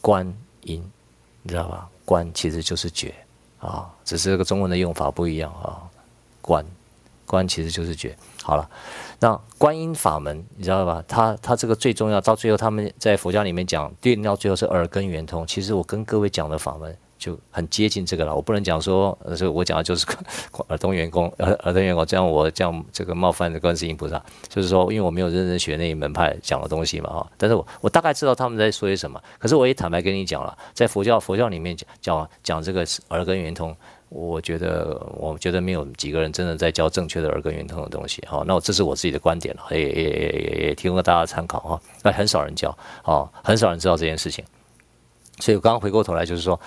观音，你知道吧？观其实就是觉啊，只是这个中文的用法不一样啊。观观其实就是觉。好了。那观音法门，你知道吧？他他这个最重要，到最后他们在佛教里面讲，练到最后是耳根圆通。其实我跟各位讲的法门就很接近这个了。我不能讲说，呃，我讲的就是耳东圆通，耳耳东圆通，这样我这样这个冒犯的观世音菩萨，就是说，因为我没有认真学那一门派讲的东西嘛，哈。但是我我大概知道他们在说些什么。可是我也坦白跟你讲了，在佛教佛教里面讲讲讲这个耳根圆通。我觉得，我觉得没有几个人真的在教正确的耳根圆通的东西。哈，那我这是我自己的观点了，也也也也也提供给大家参考哈。那很少人教，啊，很少人知道这件事情。所以我刚刚回过头来就是说，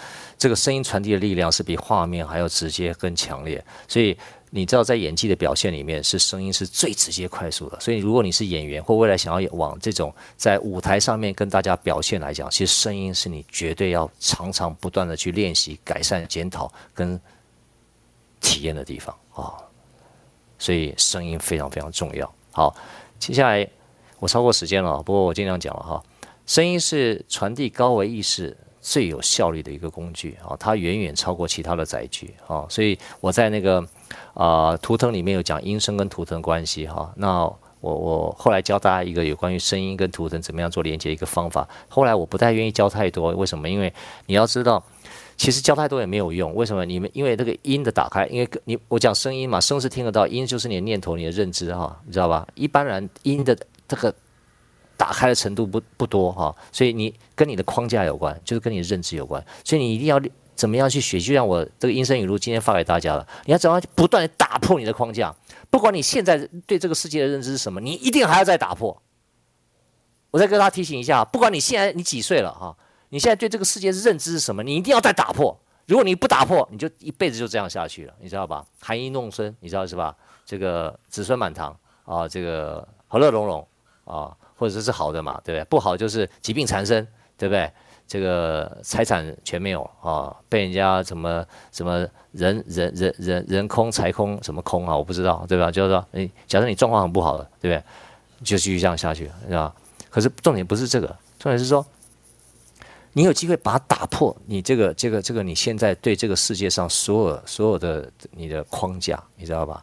这个声音传递的力量是比画面还要直接更强烈。所以。你知道，在演技的表现里面，是声音是最直接、快速的。所以，如果你是演员，或未来想要往这种在舞台上面跟大家表现来讲，其实声音是你绝对要常常不断的去练习、改善、检讨跟体验的地方啊。所以，声音非常非常重要。好，接下来我超过时间了，不过我尽量讲了哈。声音是传递高维意识最有效率的一个工具啊，它远远超过其他的载具啊。所以我在那个啊、图腾里面有讲音声跟图腾关系哈。那我我后来教大家一个有关于声音跟图腾怎么样做连接一个方法。后来我不太愿意教太多，为什么？因为你要知道。其实教太多也没有用，为什么？你们因为那个音的打开，因为你我讲声音嘛，声是听得到，音就是你的念头、你的认知哈，你知道吧？一般人音的这个打开的程度不不多哈，所以你跟你的框架有关，就是跟你的认知有关，所以你一定要怎么样去学？就像我这个音声语录今天发给大家了，你要怎么样不断地打破你的框架？不管你现在对这个世界的认知是什么，你一定还要再打破。我再跟大家提醒一下，不管你现在你几岁了哈。你现在对这个世界的认知是什么？你一定要再打破。如果你不打破，你就一辈子就这样下去了，你知道吧？含饴弄孙，你知道是吧？这个子孙满堂啊，这个和乐融融啊，或者说是好的嘛，对不对？不好就是疾病缠身，对不对？这个财产全没有啊，被人家什么什么人人人人人空财空什么空啊？我不知道，对吧？就是说，你假设你状况很不好的，对不对？就继续这样下去，是吧？可是重点不是这个，重点是说。你有机会把它打破，你这个、这个、这个，你现在对这个世界上所有、所有的你的框架，你知道吧？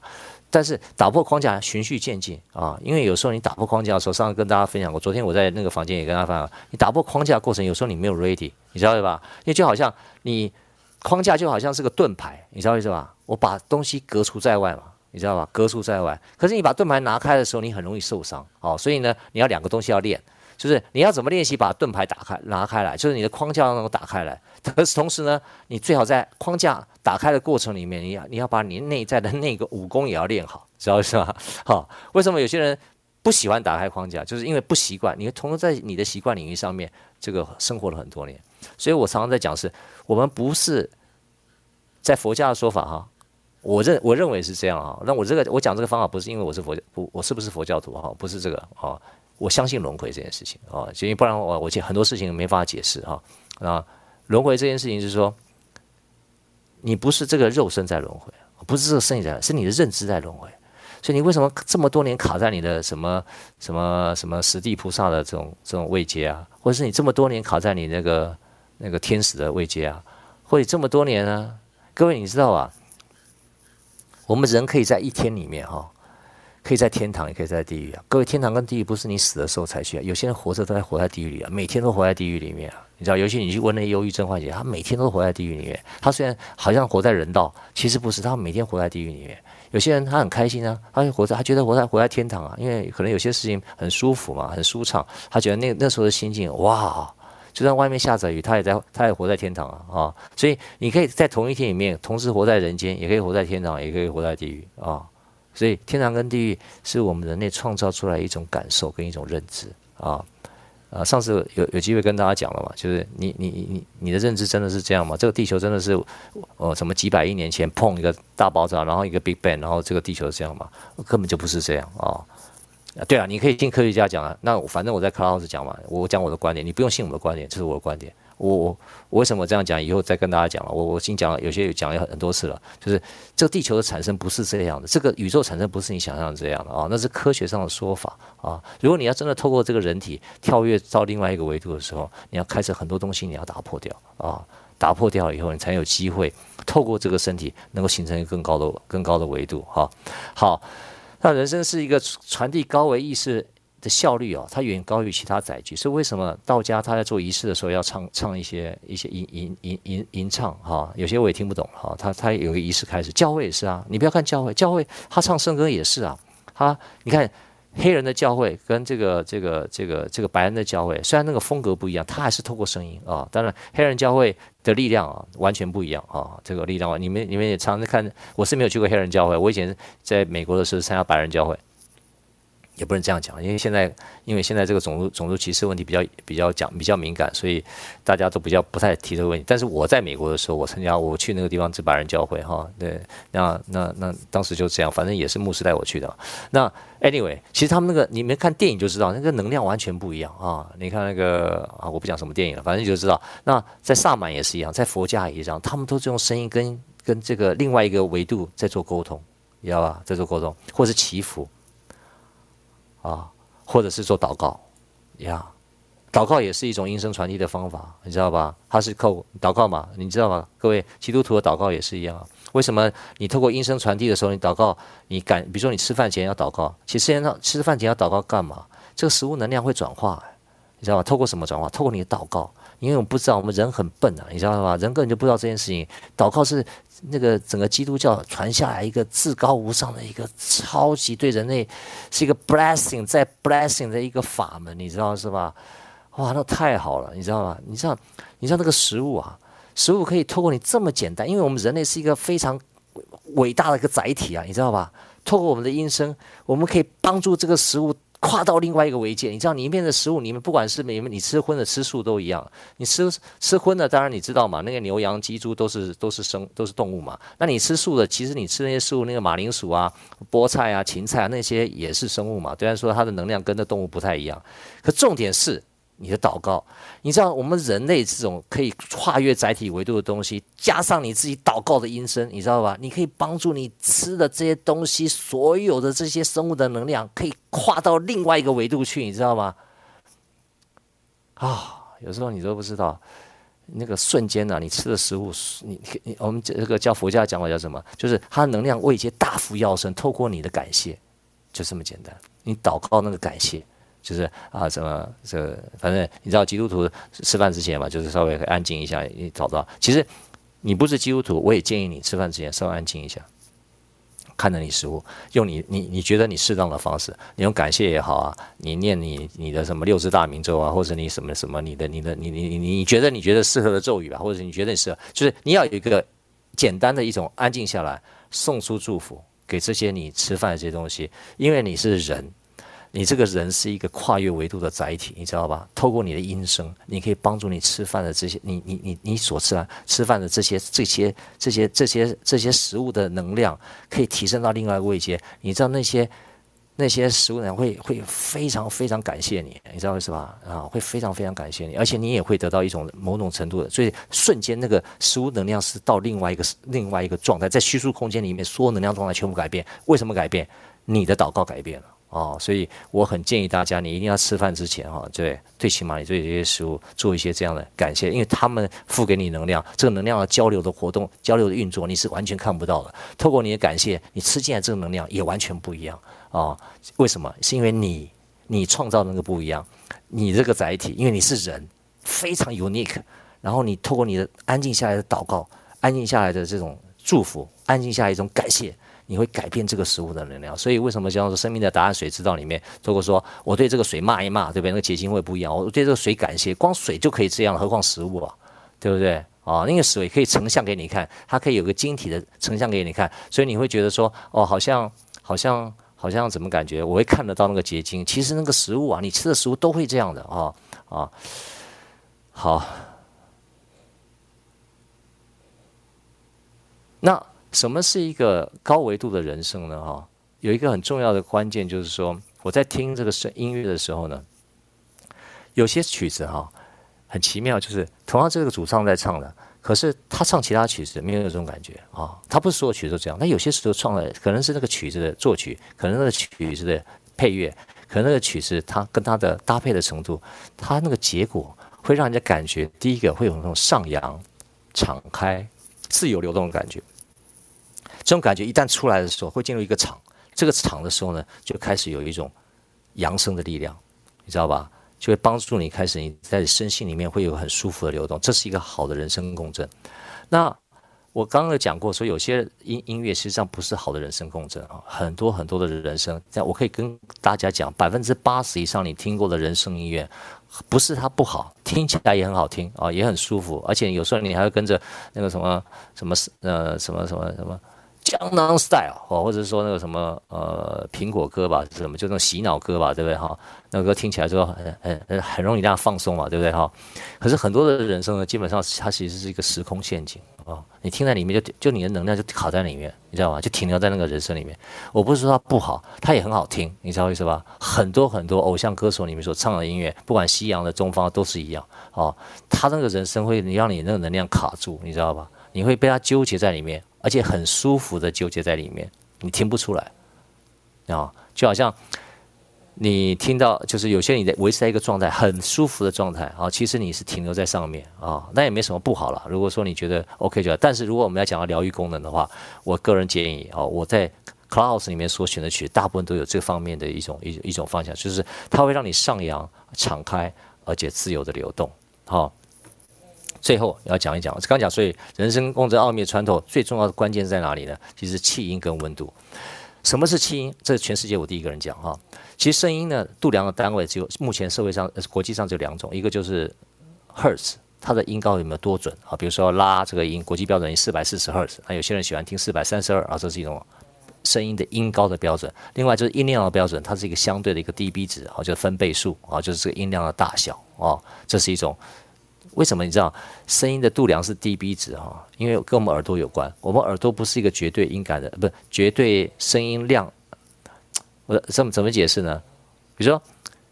但是打破框架循序渐进啊，因为有时候你打破框架的时候，上次跟大家分享过，昨天我在那个房间也跟大家分享，你打破框架过程，有时候你没有 ready，你知道吧？因为就好像你框架就好像是个盾牌，你知道意思吧？我把东西隔除在外嘛，你知道吧？隔除在外，可是你把盾牌拿开的时候，你很容易受伤哦，所以呢，你要两个东西要练。就是你要怎么练习把盾牌打开拿开来，就是你的框架能够打开来。可是同时呢，你最好在框架打开的过程里面，你要你要把你内在的那个武功也要练好，知道是吧？好，为什么有些人不喜欢打开框架？就是因为不习惯。你同时在你的习惯领域上面，这个生活了很多年。所以我常常在讲是，我们不是在佛家的说法哈，我认我认为是这样啊。那我这个我讲这个方法不是因为我是佛教不我是不是佛教徒哈？不是这个啊。我相信轮回这件事情啊，因为不然我我很多事情没法解释哈。啊，轮回这件事情是说，你不是这个肉身在轮回，不是这个身体在，是你的认知在轮回。所以你为什么这么多年卡在你的什么什么什么十地菩萨的这种这种位阶啊，或者是你这么多年卡在你那个那个天使的位阶啊，或者这么多年呢？各位你知道啊，我们人可以在一天里面哈。可以在天堂，也可以在地狱啊！各位，天堂跟地狱不是你死的时候才去啊，有些人活着都在活在地狱里啊，每天都活在地狱里面啊！你知道，尤其你去问那忧郁症患者，他每天都活在地狱里面。他虽然好像活在人道，其实不是，他每天活在地狱里面。有些人他很开心啊，他就活在，他觉得活在活在天堂啊，因为可能有些事情很舒服嘛，很舒畅，他觉得那那时候的心境，哇，就算外面下着雨，他也在，他也活在天堂啊啊！所以你可以在同一天里面，同时活在人间，也可以活在天堂，也可以活在地狱啊。所以天堂跟地狱是我们人类创造出来一种感受跟一种认知啊啊！上次有有机会跟大家讲了嘛，就是你你你你的认知真的是这样吗？这个地球真的是呃什么几百亿年前碰一个大爆炸，然后一个 Big Bang，然后这个地球是这样吗？根本就不是这样啊！对啊，你可以听科学家讲啊，那反正我在 Clouds 讲嘛，我讲我的观点，你不用信我的观点，这是我的观点。我我为什么这样讲？以后再跟大家讲了。我我已经讲了，有些有讲了很多次了。就是这个地球的产生不是这样的，这个宇宙产生不是你想象这样的啊，那是科学上的说法啊。如果你要真的透过这个人体跳跃到另外一个维度的时候，你要开始很多东西你要打破掉啊，打破掉以后，你才有机会透过这个身体能够形成一个更高的更高的维度哈。好，那人生是一个传递高维意识。效率哦，它远高于其他载具，所以为什么道家他在做仪式的时候要唱唱一些一些吟吟吟吟吟唱哈？有些我也听不懂哈。他他有个仪式开始，教会也是啊。你不要看教会，教会他唱圣歌也是啊。他你看黑人的教会跟这个这个这个这个白人的教会，虽然那个风格不一样，他还是透过声音啊。当然黑人教会的力量啊完全不一样啊。这个力量，你们你们也常常看，我是没有去过黑人教会，我以前在美国的时候参加白人教会。也不能这样讲，因为现在因为现在这个种族种族歧视问题比较比较讲比较敏感，所以大家都比较不太提这个问题。但是我在美国的时候，我参加我去那个地方是白人教会哈，对，那那那当时就这样，反正也是牧师带我去的。那 anyway，其实他们那个你们看电影就知道，那个能量完全不一样啊。你看那个啊，我不讲什么电影了，反正你就知道。那在萨满也是一样，在佛家也一样，他们都是用声音跟跟这个另外一个维度在做沟通，你知道吧？在做沟通，或是祈福。啊，或者是做祷告，呀，祷告也是一种音声传递的方法，你知道吧？它是靠祷告嘛，你知道吗？各位基督徒的祷告也是一样。为什么你透过音声传递的时候，你祷告，你感，比如说你吃饭前要祷告，其实现在吃饭前要祷告干嘛？这个食物能量会转化，你知道吧？透过什么转化？透过你的祷告。因为我们不知道，我们人很笨啊，你知道吗？人根本就不知道这件事情。祷告是那个整个基督教传下来一个至高无上的一个超级对人类是一个 blessing 在 blessing 的一个法门，你知道是吧？哇，那太好了，你知道吗？你知道，你知道那个食物啊，食物可以透过你这么简单，因为我们人类是一个非常伟大的一个载体啊，你知道吧？透过我们的音声，我们可以帮助这个食物。跨到另外一个维界，你知道，里面的食物，你们不管是你们你吃荤的吃素都一样。你吃吃荤的，当然你知道嘛，那个牛羊鸡猪都是都是生都是动物嘛。那你吃素的，其实你吃那些食物，那个马铃薯啊、菠菜啊、芹菜啊那些也是生物嘛。虽然说它的能量跟那动物不太一样，可重点是。你的祷告，你知道我们人类这种可以跨越载体维度的东西，加上你自己祷告的音声，你知道吧？你可以帮助你吃的这些东西，所有的这些生物的能量可以跨到另外一个维度去，你知道吗？啊、有时候你都不知道，那个瞬间呢、你吃的食物，你你我们这个叫佛教讲法叫什么？就是它能量位阶大幅跃升，透过你的感谢，就这么简单。你祷告那个感谢。就是啊，什么这，反正你知道，基督徒吃饭之前嘛，就是稍微安静一下，你找到。其实你不是基督徒，我也建议你吃饭之前稍微安静一下，看着你食物，用你你你觉得你适当的方式，你用感谢也好啊，你念你你的什么六字大明咒啊，或者你什么什么你的你的你你你你觉得你觉得适合的咒语吧，或者你觉得你适合，就是你要有一个简单的一种安静下来，送出祝福给这些你吃饭这些东西，因为你是人。你这个人是一个跨越维度的载体，你知道吧？透过你的音声，你可以帮助你吃饭的这些，你你你你所吃啊吃饭的这些这些这些这些这些食物的能量，可以提升到另外一个位阶。你知道那些那些食物呢，会会非常非常感谢你，你知道为什么啊？会非常非常感谢你，而且你也会得到一种某种程度的，所以瞬间那个食物能量是到另外一个另外一个状态，在虚数空间里面，所有能量状态全部改变。为什么改变？你的祷告改变了。哦，所以我很建议大家，你一定要吃饭之前哈，对，最起码你对这些食物做一些这样的感谢，因为他们付给你能量，这个能量的交流的活动、交流的运作，你是完全看不到的。透过你的感谢，你吃进来这个能量也完全不一样啊、为什么？是因为你你创造那个不一样，你这个载体，因为你是人，非常 unique。然后你透过你的安静下来的祷告，安静下来的这种祝福，安静下来一种感谢。你会改变这个食物的能量，所以为什么叫做生命的答案？水知道里面，如果说我对这个水骂一骂，对不对？那个结晶会不一样。我对这个水感谢，光水就可以这样，何况食物啊，对不对？啊，那个水可以成像给你看，它可以有个晶体的成像给你看，所以你会觉得说，哦，好像好像好像怎么感觉？我会看得到那个结晶。其实那个食物啊，你吃的食物都会这样的啊啊。好，那。什么是一个高维度的人生呢？哈，有一个很重要的关键，就是说我在听这个声音乐的时候呢，有些曲子哈很奇妙，就是同样这个主唱在唱的，可是他唱其他曲子没有这种感觉啊。他不是所有曲子都这样，那有些时候唱的可能是那个曲子的作曲，可能那个曲子的配乐，可能那个曲子它跟它的搭配的程度，它那个结果会让人家感觉，第一个会有那种上扬、敞开、自由流动的感觉。这种感觉一旦出来的时候，会进入一个场。这个场的时候呢，就开始有一种扬升的力量，你知道吧？就会帮助你开始你在身心里面会有很舒服的流动。这是一个好的人生共振。那我刚刚讲过，说有些音音乐实际上不是好的人生共振啊。很多很多的人生，在我可以跟大家讲，百分之八十以上你听过的人生音乐，不是它不好，听起来也很好听啊，也很舒服，而且有时候你还会跟着那个什么什么呃什么。什么什么江南 style 哦，或者是说那个什么呃苹果歌吧，是什么就那种洗脑歌吧，对不对哈？那个歌听起来就很很很很容易让人放松嘛，对不对哈？可是很多的人生呢，基本上它其实是一个时空陷阱啊、你听在里面就就你的能量就卡在里面，你知道吗？就停留在那个人生里面。我不是说它不好，它也很好听，你知道意思吧？很多很多偶像歌手里面所唱的音乐，不管西洋的、中方都是一样哦。他那个人生会你让你那个能量卡住，你知道吧？你会被他纠结在里面。而且很舒服的纠结在里面，你听不出来啊，就好像你听到就是有些你在维持在一个状态很舒服的状态啊，其实你是停留在上面啊，那也没什么不好了。如果说你觉得 OK 就好，但是如果我们要讲到疗愈功能的话，我个人建议啊，我在 Cloud 里面所选的曲大部分都有这方面的一种一一种方向，就是它会让你上扬、敞开而且自由的流动。好，最后要讲一讲，我刚讲所以人生共振奥秘穿透最重要的关键在哪里呢？其实气音跟温度。什么是气音？这是全世界我第一个人讲哈。其实声音呢，度量的单位只有目前社会上、国际上只有两种，一个就是 Hertz，它的音高有没有多准啊？比如说拉这个音，国际标准音四百四十赫兹，那有些人喜欢听四百三十二啊，这是一种声音的音高的标准。另外就是音量的标准，它是一个相对的一个 dB 值啊，就是分贝数啊，就是这个音量的大小啊，这是一种。为什么你知道声音的度量是 dB 值哈？因为跟我们耳朵有关。我们耳朵不是一个绝对音感的，不是绝对声音量。我怎么怎么解释呢？比如说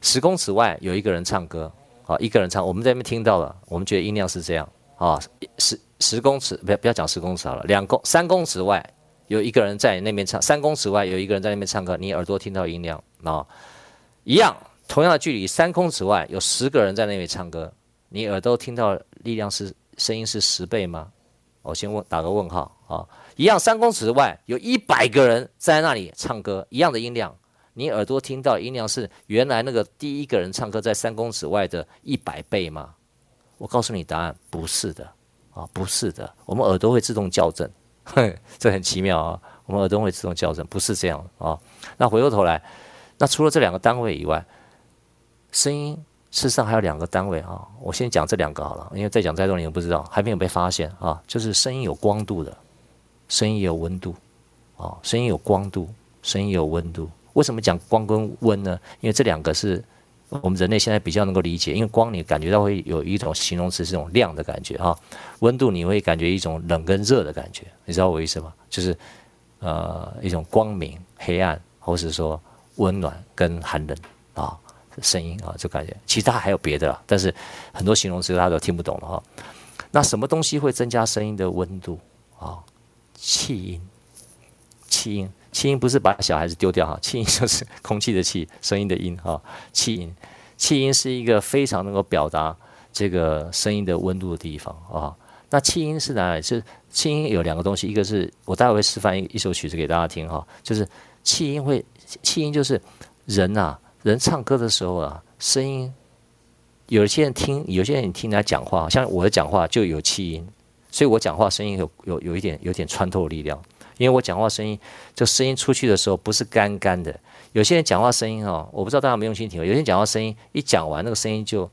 十公尺外有一个人唱歌，啊，一个人唱，我们在那边听到了，我们觉得音量是这样啊。十十公尺，不要不要讲十公尺好了，两公三公尺外有一个人在那边唱，三公尺外有一个人在那边唱歌，你耳朵听到音量啊，一样，同样的距离，三公尺外有十个人在那边唱歌。你耳朵听到力量是声音是十倍吗？我先问打个问号啊！一样三公尺外有一百个人在那里唱歌，一样的音量，你耳朵听到音量是原来那个第一个人唱歌在三公尺外的一百倍吗？我告诉你答案，不是的啊，不是的。我们耳朵会自动校正，哼，这很奇妙啊！我们耳朵会自动校正，不是这样啊。那回过头来，那除了这两个单位以外，声音。事实上还有两个单位啊，我先讲这两个好了，因为再讲再多你都不知道，还没有被发现啊。就是声音有光度的，声音也有温度，啊，声音有光度，声音有温度。为什么讲光跟温呢？因为这两个是我们人类现在比较能够理解。因为光你感觉到会有一种形容词，是这种亮的感觉哈。温度你会感觉一种冷跟热的感觉，你知道我意思吗？就是呃一种光明、黑暗，或是说温暖跟寒冷啊。声音啊，就感觉，其他还有别的，但是很多形容词大家都听不懂了哈。那什么东西会增加声音的温度啊？气音，气音，气音不是把小孩子丢掉哈，气音就是空气的气，声音的音哈。气音，气音是一个非常能够表达这个声音的温度的地方啊。那气音是哪里？是气音有两个东西，一个是我待会会示范一一首曲子给大家听哈，就是气音会，气音就是人呐、啊。人唱歌的时候啊，声音，有些人听，有些人听他讲话，像我的讲话就有气音，所以我讲话声音有有有一点有点穿透力量，因为我讲话声音，这声音出去的时候不是干干的。有些人讲话声音哦，我不知道大家有没有用心听，有些人讲话声音一讲完，那个声音就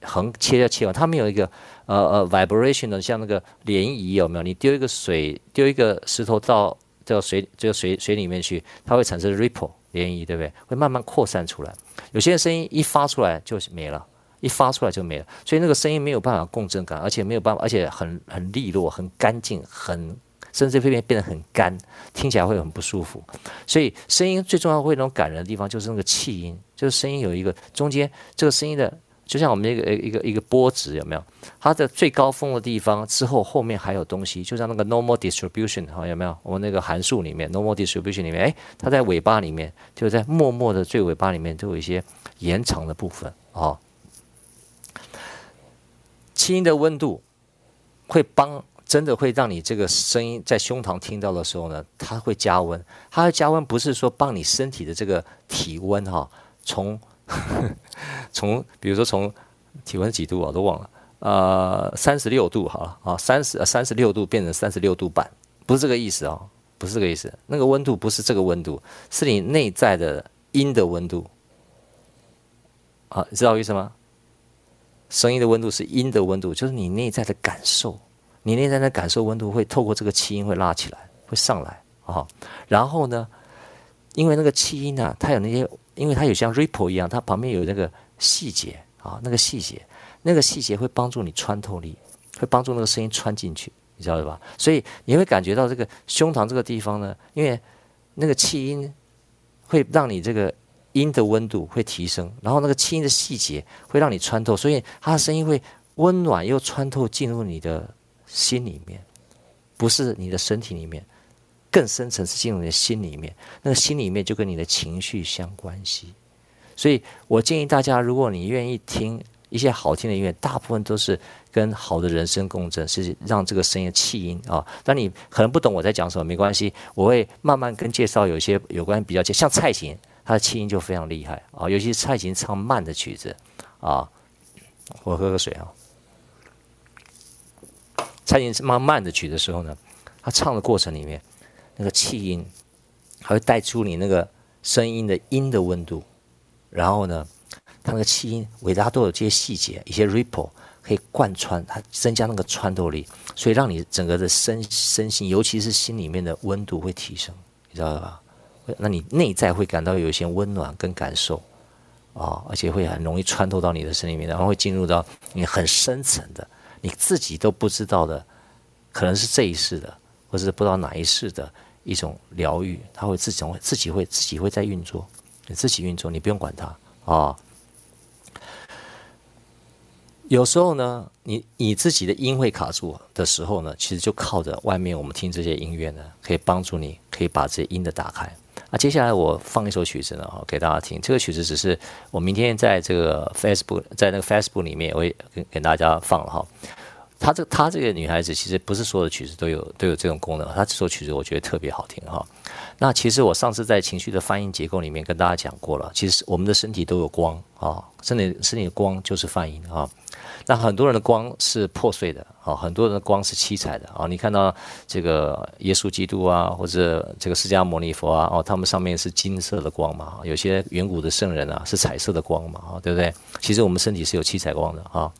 横切就切完，他没有一个呃呃 vibration 的，像那个涟漪有没有？你丢一个水，丢一个石头到这个水这个水水里面去，它会产生 ripple。涟漪对不对？会慢慢扩散出来。有些声音一发出来就没了，一发出来就没了。所以那个声音没有办法共振感，而且没有办法，而且很很利落、很干净、很甚至会变变得很干，听起来会很不舒服。所以声音最重要会那种感人的地方就是那个气音，就是声音有一个中间这个声音的。就像我们一个一个一个波值有没有？它的最高峰的地方之后后面还有东西，就像那个 normal distribution 哈，有没有？我们那个函数里面 normal distribution 里面，哎，它在尾巴里面，就在默默的最尾巴里面都有一些延长的部分啊。轻音的温度会帮，真的会让你这个声音在胸膛听到的时候呢，它会加温。它的加温不是说帮你身体的这个体温哈，从 从比如说从体温几度啊，都忘了，呃，三十六度好了啊，三十三十六度变成三十六度半，不是这个意思啊，不是这个意思。那个温度不是这个温度，是你内在的音的温度啊，你知道我意思吗？声音的温度是音的温度，就是你内在的感受，你内在的感受温度会透过这个气音会拉起来，会上来啊。然后呢，因为那个气音呢、啊，它有那些。因为它有像 ripple 一样，它旁边有那个细节啊，那个细节，那个细节会帮助你穿透力，会帮助那个声音穿进去，你知道吧？所以你会感觉到这个胸膛这个地方呢，因为那个气音会让你这个音的温度会提升，然后那个气音的细节会让你穿透，所以它的声音会温暖又穿透进入你的心里面，不是你的身体里面。更深层次进入你的心里面，那个心里面就跟你的情绪相关系，所以我建议大家，如果你愿意听一些好听的音乐，大部分都是跟好的人声共振，是让这个声音的气音啊。但你可能不懂我在讲什么，没关系，我会慢慢跟介绍有些有关比较像蔡琴，她的气音就非常厉害啊，尤其是蔡琴唱慢的曲子啊。我喝个水啊。蔡琴唱慢的曲的时候呢，她唱的过程里面，那个气音还会带出你那个声音的音的温度，然后呢，它那个气音尾巴都有这些细节，一些 ripple 可以贯穿，它增加那个穿透力，所以让你整个的身身心，尤其是心里面的温度会提升，你知道吧？那你内在会感到有一些温暖跟感受啊，而且会很容易穿透到你的身里面，然后会进入到你很深层的，你自己都不知道的，可能是这一世的，或者是不知道哪一世的。一种疗愈，它会自己会自己会自己会在运作，你自己运作，你不用管它啊、哦。有时候呢，你你自己的音会卡住的时候呢，其实就靠着外面我们听这些音乐呢，可以帮助你，可以把这些音的打开。那接下来我放一首曲子呢，哈，给大家听。这个曲子只是我明天在这个 Facebook 在那个 Facebook 里面，我会给给大家放了哈。她这她这个女孩子，其实不是所有的曲子都有都有这种功能。她这首曲子我觉得特别好听哈。那其实我上次在情绪的泛音结构里面跟大家讲过了，其实我们的身体都有光啊，身体身体的光就是泛音啊。那很多人的光是破碎的啊，很多人的光是七彩的啊。你看到这个耶稣基督啊，或者这个释迦牟尼佛啊，哦，他们上面是金色的光嘛。有些远古的圣人啊是彩色的光嘛，啊，对不对？其实我们身体是有七彩光的啊，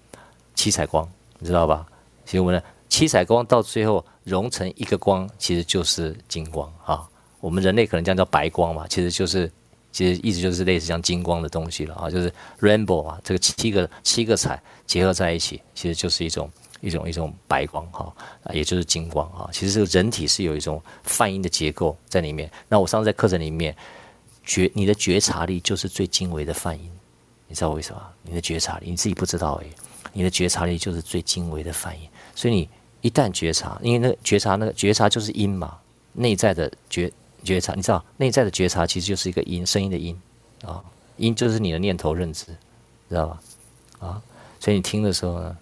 七彩光，你知道吧？其实我们的七彩光到最后融成一个光，其实就是金光啊。我们人类可能这样叫白光嘛，其实就是其实意思就是类似像金光的东西了啊，就是 rainbow 啊，这个七个七个彩结合在一起，其实就是一种一种一种白光哈，啊，也就是金光啊。其实这个人体是有一种泛音的结构在里面。那我上次在课程里面觉你的觉察力就是最精微的泛音，你知道为什么？你的觉察力你自己不知道而已，你的觉察力就是最精微的反应。所以你一旦觉察，因为那个觉察，那个觉察就是音嘛，内在的觉觉察，你知道，内在的觉察其实就是一个音，声音的音啊，音就是你的念头认知，知道吧？啊，所以你听的时候呢，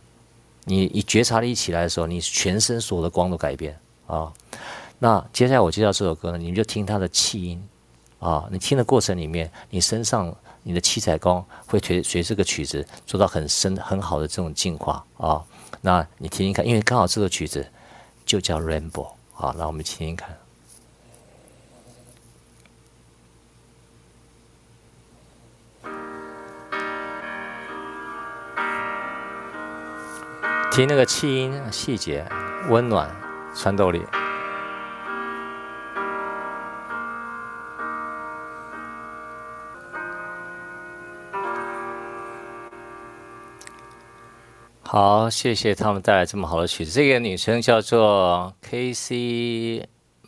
你你觉察力起来的时候，你全身所有的光都改变啊。那接下来我介绍这首歌呢，你们就听它的气音啊，你听的过程里面，你身上你的七彩光会随随这个曲子做到很深很好的这种净化啊。那你听听看，因为刚好这个曲子就叫 Rainbow，好，那我们听听看。听那个气音细节，温暖，穿透力。好，谢谢他们带来这么好的曲子。这个女生叫做 Kacey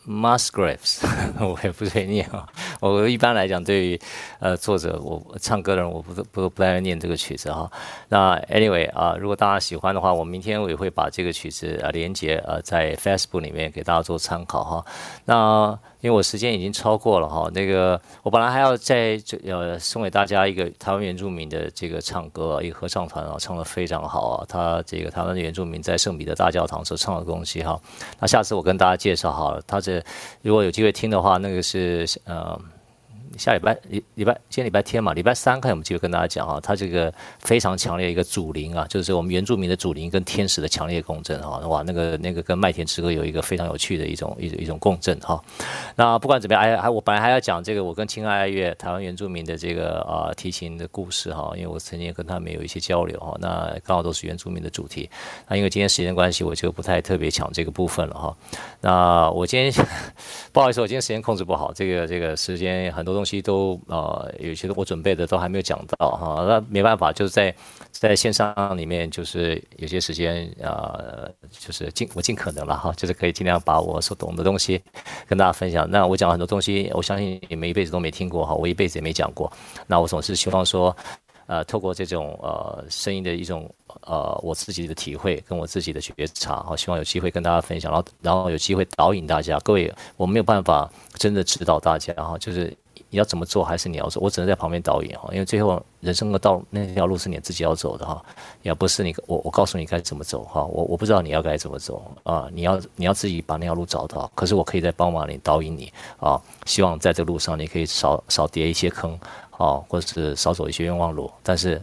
Musgraves，我也不会念啊。我一般来讲，对于呃作者，我唱歌的人，我不不不太念这个曲子哈。那 anyway 啊，如果大家喜欢的话，我明天我也会把这个曲子啊连接呃在 Facebook 里面给大家做参考哈。那因为我时间已经超过了哈，那个我本来还要再呃送给大家一个台湾原住民的这个唱歌，一个合唱团啊，唱的非常好啊。他这个台湾的原住民在圣彼得大教堂所唱的东西哈。那下次我跟大家介绍好了，他这如果有机会听的话，那个是呃。下礼拜礼礼拜今天礼拜天嘛，礼拜三看有没有机会跟大家讲啊，它这个非常强烈一个祖灵啊，就是我们原住民的祖灵跟天使的强烈共振啊，哇，那个那个跟麦田之歌有一个非常有趣的一种一一种共振哈。那不管怎么样，哎还我本来还要讲这个我跟亲爱爱乐台湾原住民的这个啊提琴的故事哈，因为我曾经跟他们有一些交流哈，那刚好都是原住民的主题。那因为今天时间关系，我就不太特别讲这个部分了哈。那我今天 不好意思，我今天时间控制不好，这个这个时间很多东东西都呃有些我准备的都还没有讲到哈，那没办法，就是在在线上里面，就是有些时间呃，就是尽我尽可能了哈，就是可以尽量把我所懂的东西跟大家分享。那我讲很多东西，我相信你们一辈子都没听过哈，我一辈子也没讲过。那我总是希望说，呃，透过这种呃声音的一种呃我自己的体会跟我自己的觉察，哈，希望有机会跟大家分享，然后然后有机会导引大家。各位，我没有办法真的指导大家哈，就是。你要怎么做还是你要走，我只能在旁边导引哈，因为最后人生的道那条路是你自己要走的哈，也不是你我我告诉你该怎么走哈，我我不知道你要该怎么走啊，你要你要自己把那条路找到，可是我可以在帮忙你导引你啊，希望在这路上你可以少少跌一些坑啊，或者是少走一些冤枉路，但是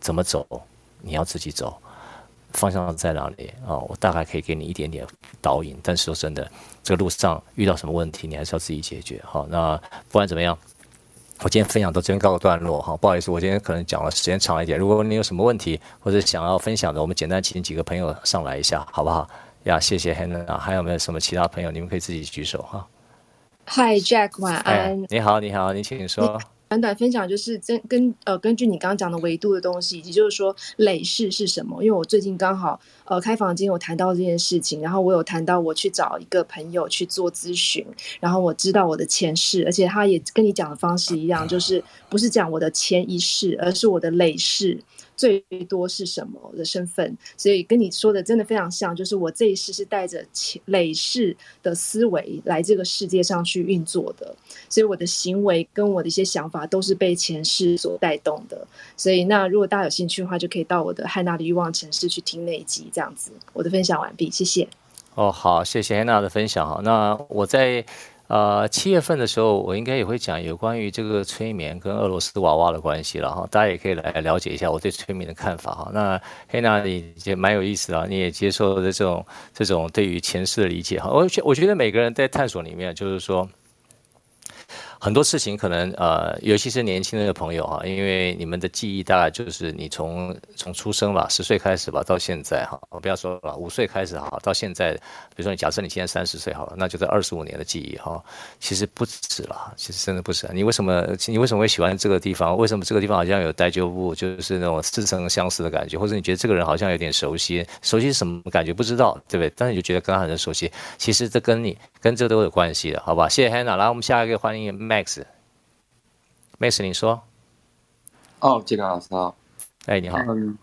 怎么走你要自己走。方向在哪里啊？我大概可以给你一点点导引，但是说真的，这个路上遇到什么问题，你还是要自己解决。好，那不管怎么样，我今天分享到这边告个段落哈。不好意思，我今天可能讲的时间长一点。如果你有什么问题或者想要分享的，我们简单请几个朋友上来一下，好不好？呀，谢谢 Hannah。还有没有什么其他朋友？你们可以自己举手哈。Hi Jack，晚安。你好，你好，你请说。短短分享就是根根呃根据你刚刚讲的维度的东西，以及就是说累世是什么？因为我最近刚好呃开房间有谈到这件事情，然后我有谈到我去找一个朋友去做咨询，然后我知道我的前世，而且他也跟你讲的方式一样，就是不是讲我的前一世，而是我的累世。最多是什么的身份？所以跟你说的真的非常像，就是我这一世是带着累世的思维来这个世界上去运作的，所以我的行为跟我的一些想法都是被前世所带动的。所以那如果大家有兴趣的话，就可以到我的汉娜的欲望城市去听那一集，这样子。我的分享完毕，谢谢。哦，好，谢谢汉娜的分享哈。那我在。呃，七月份的时候，我应该也会讲有关于这个催眠跟俄罗斯娃娃的关系了哈，大家也可以来了解一下我对催眠的看法哈。那黑娜你也蛮有意思的，你也接受了这种这种对于前世的理解哈。我觉我觉得每个人在探索里面，就是说。很多事情可能呃，尤其是年轻人的朋友哈，因为你们的记忆大概就是你从从出生吧，十岁开始吧，到现在哈，我不要说了，五岁开始哈，到现在，比如说你假设你现在三十岁好了，那就是二十五年的记忆哈，其实不止了，其实真的不止。你为什么你为什么会喜欢这个地方？为什么这个地方好像有呆旧物，就是那种似曾相识的感觉？或者你觉得这个人好像有点熟悉？熟悉什么感觉？不知道，对不对？但是你就觉得跟他很熟悉，其实这跟你跟这都有关系的，好吧？谢谢 Hannah，来我们下一个欢迎 Max，Max，你说。哦，杰克老师好。哎，你好。嗯，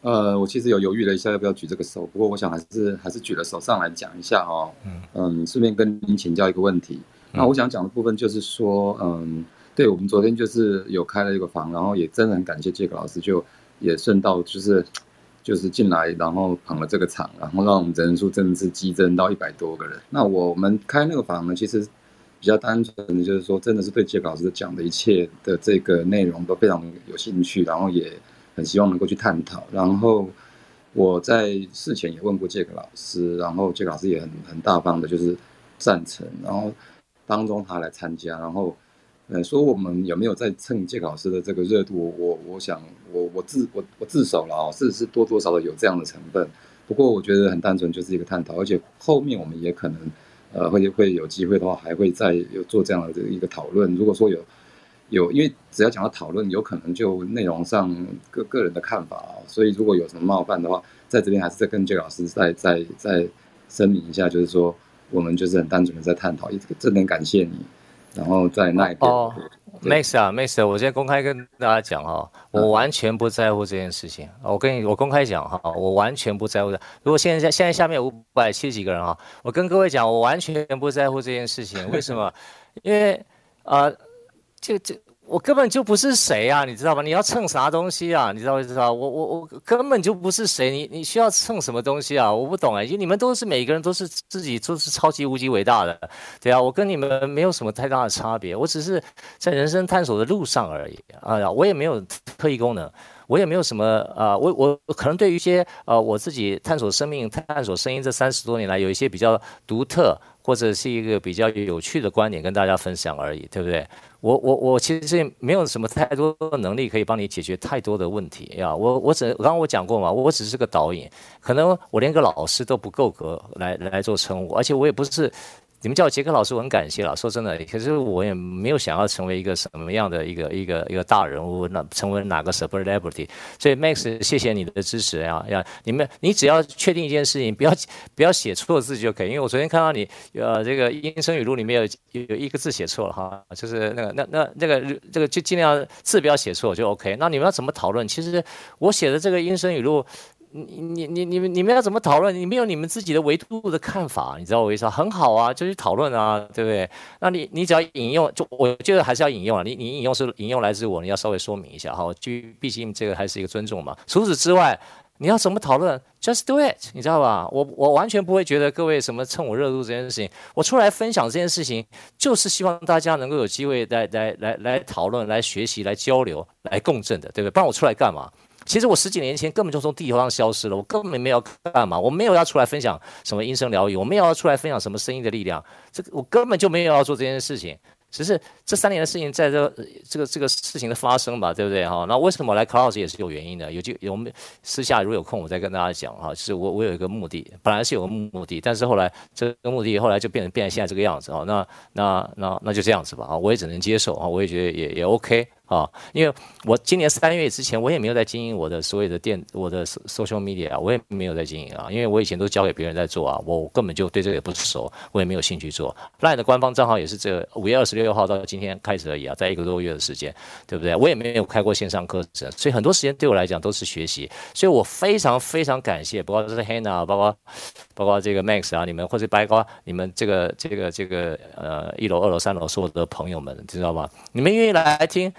呃，我其实有犹豫了一下要不要举这个手，不过我想还是还是举了手上来讲一下哦。嗯嗯，顺便跟您请教一个问题。嗯、那我想讲的部分就是说，嗯，对我们昨天就是有开了一个房，然后也真的很感谢杰克老师，就也顺道就是就是进来，然后捧了这个场，然后让我们人数真的是激增到一百多个人。那我们开那个房呢，其实。比较单纯的，就是说，真的是对杰克老师讲的一切的这个内容都非常有兴趣，然后也很希望能够去探讨。然后我在事前也问过杰克老师，然后杰克老师也很很大方的，就是赞成。然后当中他来参加，然后呃说我们有没有在蹭杰克老师的这个热度？我我想我我自我我自首了啊，是是多多少少有这样的成分。不过我觉得很单纯，就是一个探讨，而且后面我们也可能。呃，会会有机会的话，还会再有做这样的这一个讨论。如果说有有，因为只要讲到讨论，有可能就内容上个个人的看法啊，所以如果有什么冒犯的话，在这边还是再跟杰老师再再再声明一下，就是说我们就是很单纯的在探讨，这个真的很感谢你，然后在那一边。哦 Max 啊，Max，我今天公开跟大家讲哈，我完全不在乎这件事情。我跟你，我公开讲哈，我完全不在乎的。如果现在现在下面五百七十几个人哈，我跟各位讲，我完全不在乎这件事情。为什么？因为啊，这、呃、这。我根本就不是谁啊，你知道吧？你要蹭啥东西啊？你知道不知道？我我我根本就不是谁，你你需要蹭什么东西啊？我不懂哎，因为你们都是每个人都是自己都是超级无敌伟大的，对啊，我跟你们没有什么太大的差别，我只是在人生探索的路上而已啊，哎，我也没有特异功能。我也没有什么啊、呃，我我可能对于一些呃我自己探索生命、探索声音这三十多年来，有一些比较独特或者是一个比较有趣的观点跟大家分享而已，对不对？我我我其实没有什么太多能力可以帮你解决太多的问题呀。我我只刚刚我讲过嘛，我只是个导演，可能我连个老师都不够格来来做称呼，而且我也不是。你们叫我杰克老师，我很感谢了。说真的，可是我也没有想要成为一个什么样的一个一个一个大人物，那成为哪个 celebrity。所以 Max，谢谢你的支持呀呀！你们，你只要确定一件事情，不要不要写错字就可以。因为我昨天看到你，呃，这个音声语录里面有有一个字写错了哈，就是那个那那那个这个就尽量字不要写错就 OK。那你们要怎么讨论？其实我写的这个音声语录。你你你你们你们要怎么讨论？你没有你们自己的维度的看法，你知道我意思啊？很好啊，就去讨论啊，对不对？那你你只要引用，就我觉得还是要引用啊。你你引用是引用来自我，你要稍微说明一下哈，就毕竟这个还是一个尊重嘛。除此之外，你要怎么讨论？Just do it，你知道吧？我我完全不会觉得各位什么蹭我热度这件事情。我出来分享这件事情，就是希望大家能够有机会来来来来讨论、来学习、来交流、来共振的，对不对？不然我出来干嘛？其实我十几年前根本就从地球上消失了，我根本没有干嘛，我没有要出来分享什么音声疗愈，我没有要出来分享什么声音的力量，这个我根本就没有要做这件事情。只是这三年的事情，在这这个这个事情的发生吧，对不对哈？那为什么来 Clouds 也是有原因的，有就有私下如果有空，我再跟大家讲哈。是我我有一个目的，本来是有个目的，但是后来这个目的后来就变成变成现在这个样子啊。那那那那就这样子吧啊，我也只能接受啊，我也觉得也也 OK。啊，因为我今年三月之前，我也没有在经营我的所有的电，我的 social media 啊，我也没有在经营啊，因为我以前都交给别人在做啊，我根本就对这个也不熟，我也没有兴趣做。LINE 的官方账号也是这五月二十六号到今天开始而已啊，在一个多月的时间，对不对？我也没有开过线上课程，所以很多时间对我来讲都是学习，所以我非常非常感谢，包括这是 Hannah，包括包括这个 Max 啊，你们或者包括你们这个这个这个呃一楼、二楼、三楼所有的朋友们，知道吗？你们愿意来听。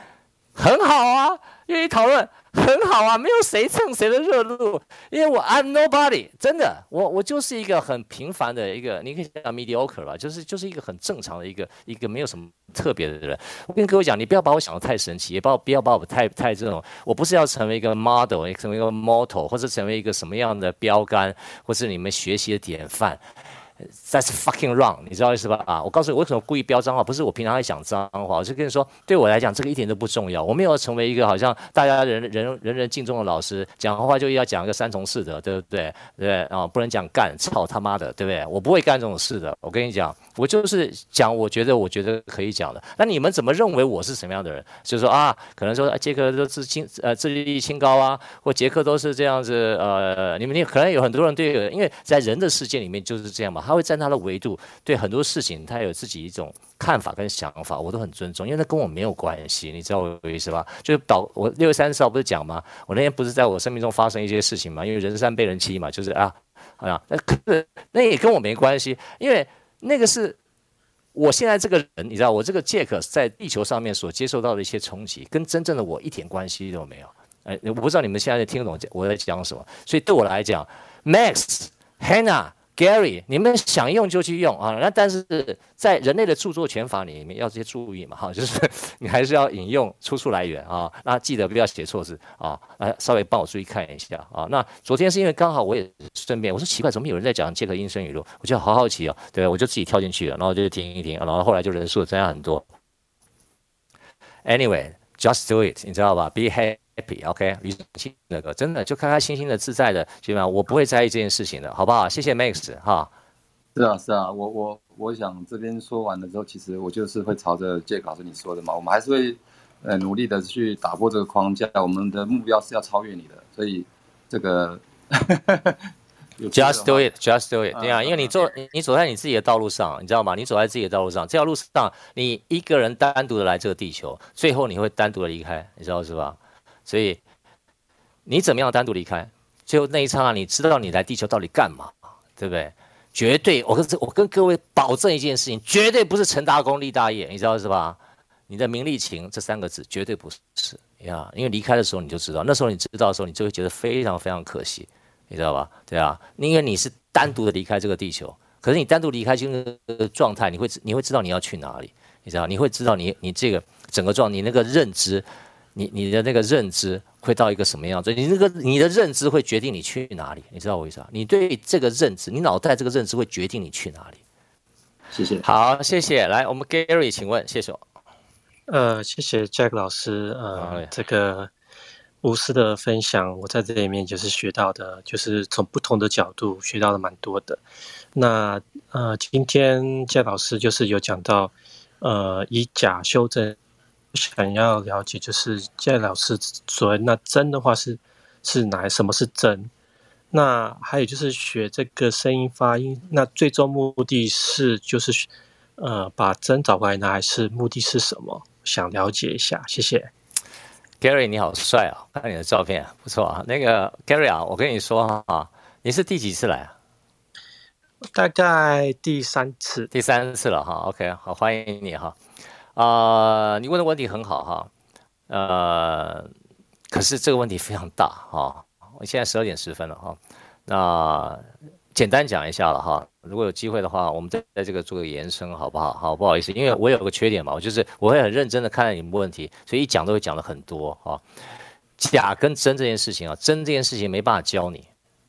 很好啊，愿意讨论很好啊，没有谁蹭谁的热度，因为我 I'm nobody，真的，我我就是一个很平凡的一个，你可以讲 mediocre 吧，就是就是一个很正常的一个一个没有什么特别的人。我跟各位讲，你不要把我想的太神奇，也不要不要把我太太这种，我不是要成为一个 model，成为一个 motto，或者成为一个什么样的标杆，或是你们学习的典范。That's fucking wrong，你知道意思吧？啊，我告诉你，为什么故意飙脏话？不是我平常爱讲脏话，我是跟你说，对我来讲，这个一点都不重要。我没有成为一个好像大家人人人人敬重的老师，讲话就要讲一个三从四德，对不对？对啊，不能讲干，操他妈的，对不对？我不会干这种事的。我跟你讲，我就是讲我觉得我觉得可以讲的。那你们怎么认为我是什么样的人？就是说啊，可能说杰克都是清呃自律力清高啊，或杰克都是这样子呃，你们你可能有很多人对，因为在人的世界里面就是这样嘛。他会站他的维度，对很多事情他有自己一种看法跟想法，我都很尊重，因为那跟我没有关系，你知道我的意思吧？就是导我六月三十号不是讲吗？我那天不是在我生命中发生一些事情嘛？因为人善被人欺嘛，就是啊啊，那可是那也跟我没关系，因为那个是我现在这个人，你知道，我这个杰克在地球上面所接受到的一些冲击，跟真正的我一点关系都没有。哎，我不知道你们现在听得懂我在讲什么，所以对我来讲，Max Hannah。Gary，你们想用就去用啊！那但是在人类的著作权法里面要这些注意嘛哈，就是你还是要引用出处来源啊。那记得不要写错字啊，来稍微帮我注意看一下啊。那昨天是因为刚好我也顺便，我说奇怪，怎么有人在讲杰克音声语录？我觉得好好奇哦，对，我就自己跳进去了，然后就听一听，然后后来就人数增加很多。Anyway，just do it，你知道吧？Be happy。happy，OK，语气那个真的就开开心心的、自在的，基本上我不会在意这件事情的，好不好？谢谢 Max 哈。是啊，是啊，我我我想这边说完了之后，其实我就是会朝着杰克老师你说的嘛，我们还是会呃努力的去打破这个框架，我们的目标是要超越你的，所以这个。Just do it, just do it，对啊，因为你走，你你走在你自己的道路上，你知道吗？你走在自己的道路上，这条路上你一个人单独的来这个地球，最后你会单独的离开，你知道是吧？所以你怎么样单独离开？最后那一刹那，你知道你来地球到底干嘛，对不对？绝对，我跟我跟各位保证一件事情，绝对不是成大功立大业，你知道是吧？你的名利情这三个字绝对不是呀，因为离开的时候你就知道，那时候你知道的时候，你就会觉得非常非常可惜，你知道吧？对啊，因为你是单独的离开这个地球，可是你单独离开这个状态，你会你会知道你要去哪里，你知道？你会知道你你这个整个状，你那个认知。你你的那个认知会到一个什么样子？你那个你的认知会决定你去哪里，你知道我意思啊？你对这个认知，你脑袋这个认知会决定你去哪里。谢谢。好，谢谢。来，我们 Gary，请问，谢谢我。呃，谢谢 Jack 老师，呃，这个无私的分享，我在这里面就是学到的，就是从不同的角度学到的蛮多的。那呃，今天 Jack 老师就是有讲到，呃，以假修真。想要了解，就是杰老师所谓那真的话是是哪？什么是真？那还有就是学这个声音发音，那最终目的是就是呃把真找回来呢，还是目的是什么？想了解一下，谢谢。Gary 你好帅啊，看你的照片不错啊。那个 Gary 啊，我跟你说啊，你是第几次来啊？大概第三次，第三次了哈。OK，好，欢迎你哈。啊、你问的问题很好哈。呃，可是这个问题非常大哈。我现在十二点十分了哈。那简单讲一下了哈。如果有机会的话，我们再在这个做个延伸，好不好？好，不好意思，因为我有个缺点嘛，我就是我会很认真的看待你们问题，所以一讲都会讲的很多哈。假跟真这件事情啊，真这件事情没办法教你。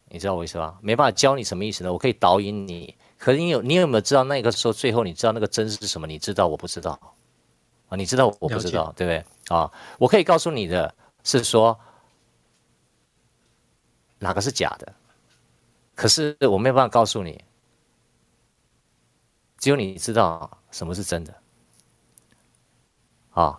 你知道我意思吧？没办法教你什么意思呢？我可以导引你，可是你有你有没有知道那个时候最后你知道那个真是什么？你知道我不知道啊？你知道我不知道，对不对啊？我可以告诉你的是说哪个是假的，可是我没有办法告诉你，只有你知道什么是真的啊。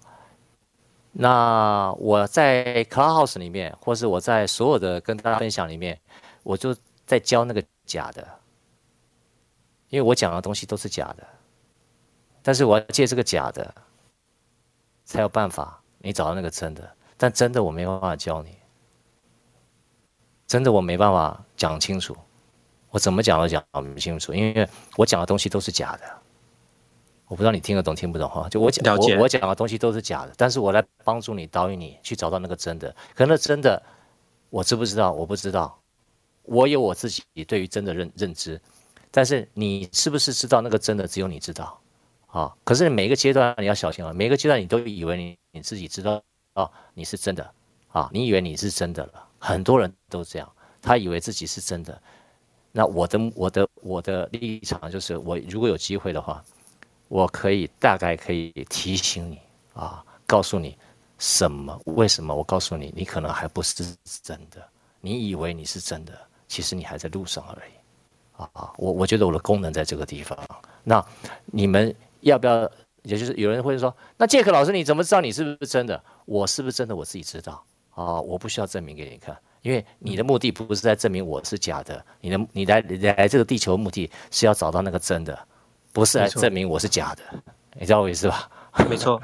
那我在 Clubhouse 里面，或是我在所有的跟大家分享里面。我就在教那个假的，因为我讲的东西都是假的，但是我要借这个假的，才有办法你找到那个真的，但真的我没办法教你，真的我没办法讲清楚，我怎么讲都讲不清楚，因为我讲的东西都是假的，我不知道你听得懂听不懂哈？就我讲我我讲的东西都是假的，但是我来帮助你导引你去找到那个真的，可那真的我知不知道？我不知道。我有我自己对于真的认认知，但是你是不是知道那个真的只有你知道啊？可是每一个阶段你要小心了，每一个阶段你都以为你你自己知道哦，你是真的啊，你以为你是真的了，很多人都这样，他以为自己是真的。那我的我的我的立场就是，我如果有机会的话，我可以大概可以提醒你啊，告诉你什么为什么？我告诉你，你可能还不是真的，你以为你是真的。其实你还在路上而已，啊，我我觉得我的功能在这个地方。那你们要不要？也就是有人会说，那杰克老师你怎么知道你是不是真的？我是不是真的？我自己知道啊，我不需要证明给你看，因为你的目的不是在证明我是假的，你的你来你来这个地球的目的是要找到那个真的，不是来证明我是假的，你知道我意思吧？没错，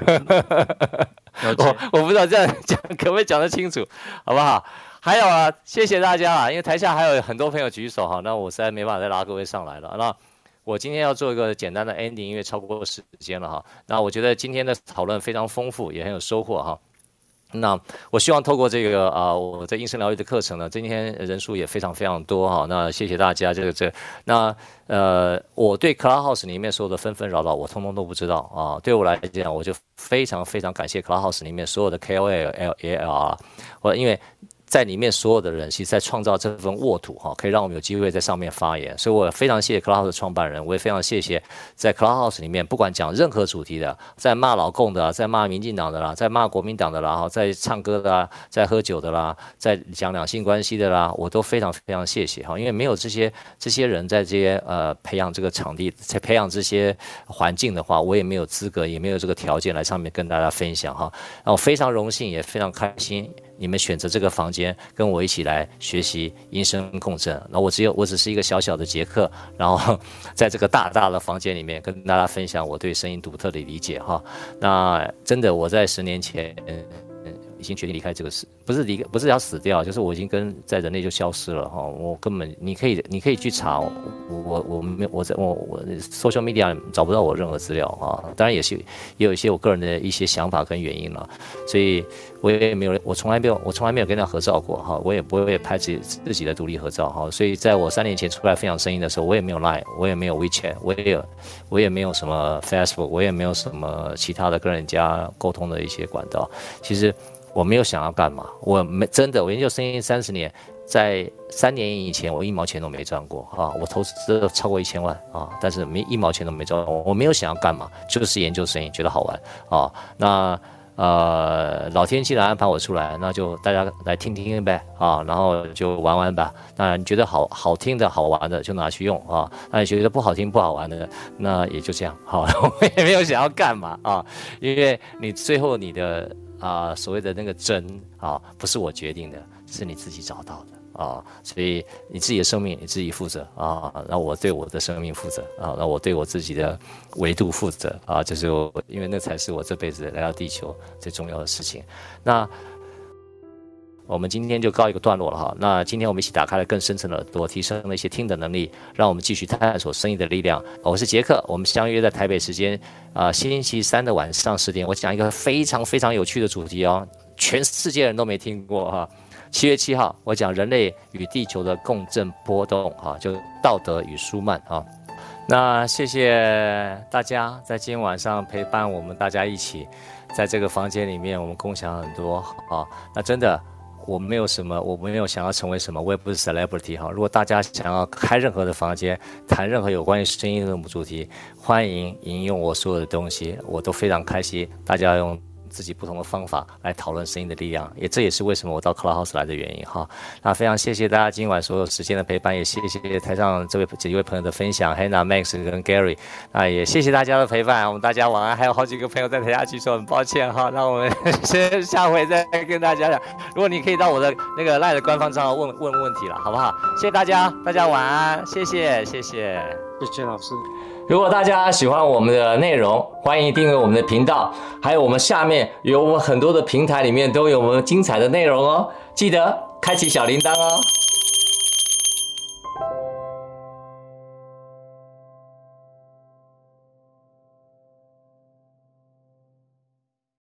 我我不知道这样讲可不可以讲得清楚，好不好？还有啊，谢谢大家啊，因为台下还有很多朋友举手哈，那我实在没办法再拉各位上来了。那我今天要做一个简单的 ending，因为超过时间了哈。那我觉得今天的讨论非常丰富，也很有收获哈。那我希望透过这个啊，我在音声疗愈的课程呢，今天人数也非常非常多哈。那谢谢大家，这个这、那呃，我对 Clubhouse 里面所有的纷纷扰扰，我通通都不知道啊。对我来讲，我就非常非常感谢 Clubhouse 里面所有的 K O L L A L、R，我因为。在里面所有的人，其实在创造这份沃土哈，可以让我们有机会在上面发言。所以我非常谢谢 Clubhouse 创办人，我也非常谢谢在 Clubhouse 里面，不管讲任何主题的，在骂老共的，在骂民进党的啦，在骂国民党的啦，哈，在唱歌的啦，在喝酒的啦，在讲两性关系的啦，我都非常非常谢谢哈，因为没有这些这些人在这些呃培养这个场地，在培养这些环境的话，我也没有资格，也没有这个条件来上面跟大家分享哈。那我非常荣幸，也非常开心。你们选择这个房间跟我一起来学习音声共振，那我只有我只是一个小小的杰克，然后在这个大大的房间里面跟大家分享我对声音独特的理解哈。那真的我在十年前。已经决定离开这个世，不是离，不是要死掉，就是我已经跟在人类就消失了哈。我根本，你可以，你可以去查我，我我没我在我我 social media 找不到我任何资料啊。当然也是也有一些我个人的一些想法跟原因了，所以我也没有，我从来没有，我从来没有跟他合照过哈。我也不会拍自己自己的独立合照哈。所以在我三年前出来分享声音的时候，我也没有 Line，我也没有 WeChat，我也有我也没有什么 Facebook，我也没有什么其他的跟人家沟通的一些管道。其实。我没有想要干嘛，我没真的，我研究声音三十年，在三年以前，我一毛钱都没赚过啊，我投资超过一千万啊，但是没一毛钱都没赚，我没有想要干嘛，就是研究声音，觉得好玩啊。那呃，老天既然安排我出来，那就大家来听听呗啊，然后就玩玩吧。那你觉得好好听的好玩的就拿去用啊，那你觉得不好听不好玩的，那也就这样好，我也没有想要干嘛啊，因为你最后你的。啊、所谓的那个真啊，不是我决定的，是你自己找到的啊，所以你自己的生命你自己负责啊，那我对我的生命负责啊，那我对我自己的维度负责啊，就是我，因为那才是我这辈子来到地球最重要的事情。那我们今天就告一个段落了哈。那今天我们一起打开了更深层的耳朵，提升了一些听的能力，让我们继续探索声音的力量。我是杰克，我们相约在台北时间啊、星期三的晚上十点，我讲一个非常非常有趣的主题哦，全世界人都没听过哈。七月七号，我讲人类与地球的共振波动哈，就道德与舒曼啊。那谢谢大家在今天晚上陪伴我们，大家一起在这个房间里面，我们共享很多啊。那真的。我没有什么，我没有想要成为什么，我也不是 celebrity 哈。如果大家想要开任何的房间，谈任何有关于声音的主题，欢迎引用我所有的东西，我都非常开心。大家用。自己不同的方法来讨论声音的力量，也这也是为什么我到 Clubhouse 来的原因哈。那非常谢谢大家今晚所有时间的陪伴，也谢谢台上这位几位朋友的分享，Hannah、Max 跟 Gary。那也谢谢大家的陪伴，我们大家晚安。还有好几个朋友在台下举手，很抱歉哈。那我们先 下回再跟大家讲。如果你可以到我的那个 LINE 的官方账号问问问题了，好不好？谢谢大家，大家晚安，谢谢，谢谢，谢谢老师。如果大家喜欢我们的内容，欢迎订阅我们的频道，还有我们下面有我们很多的平台里面都有我们精彩的内容哦，记得开启小铃铛哦。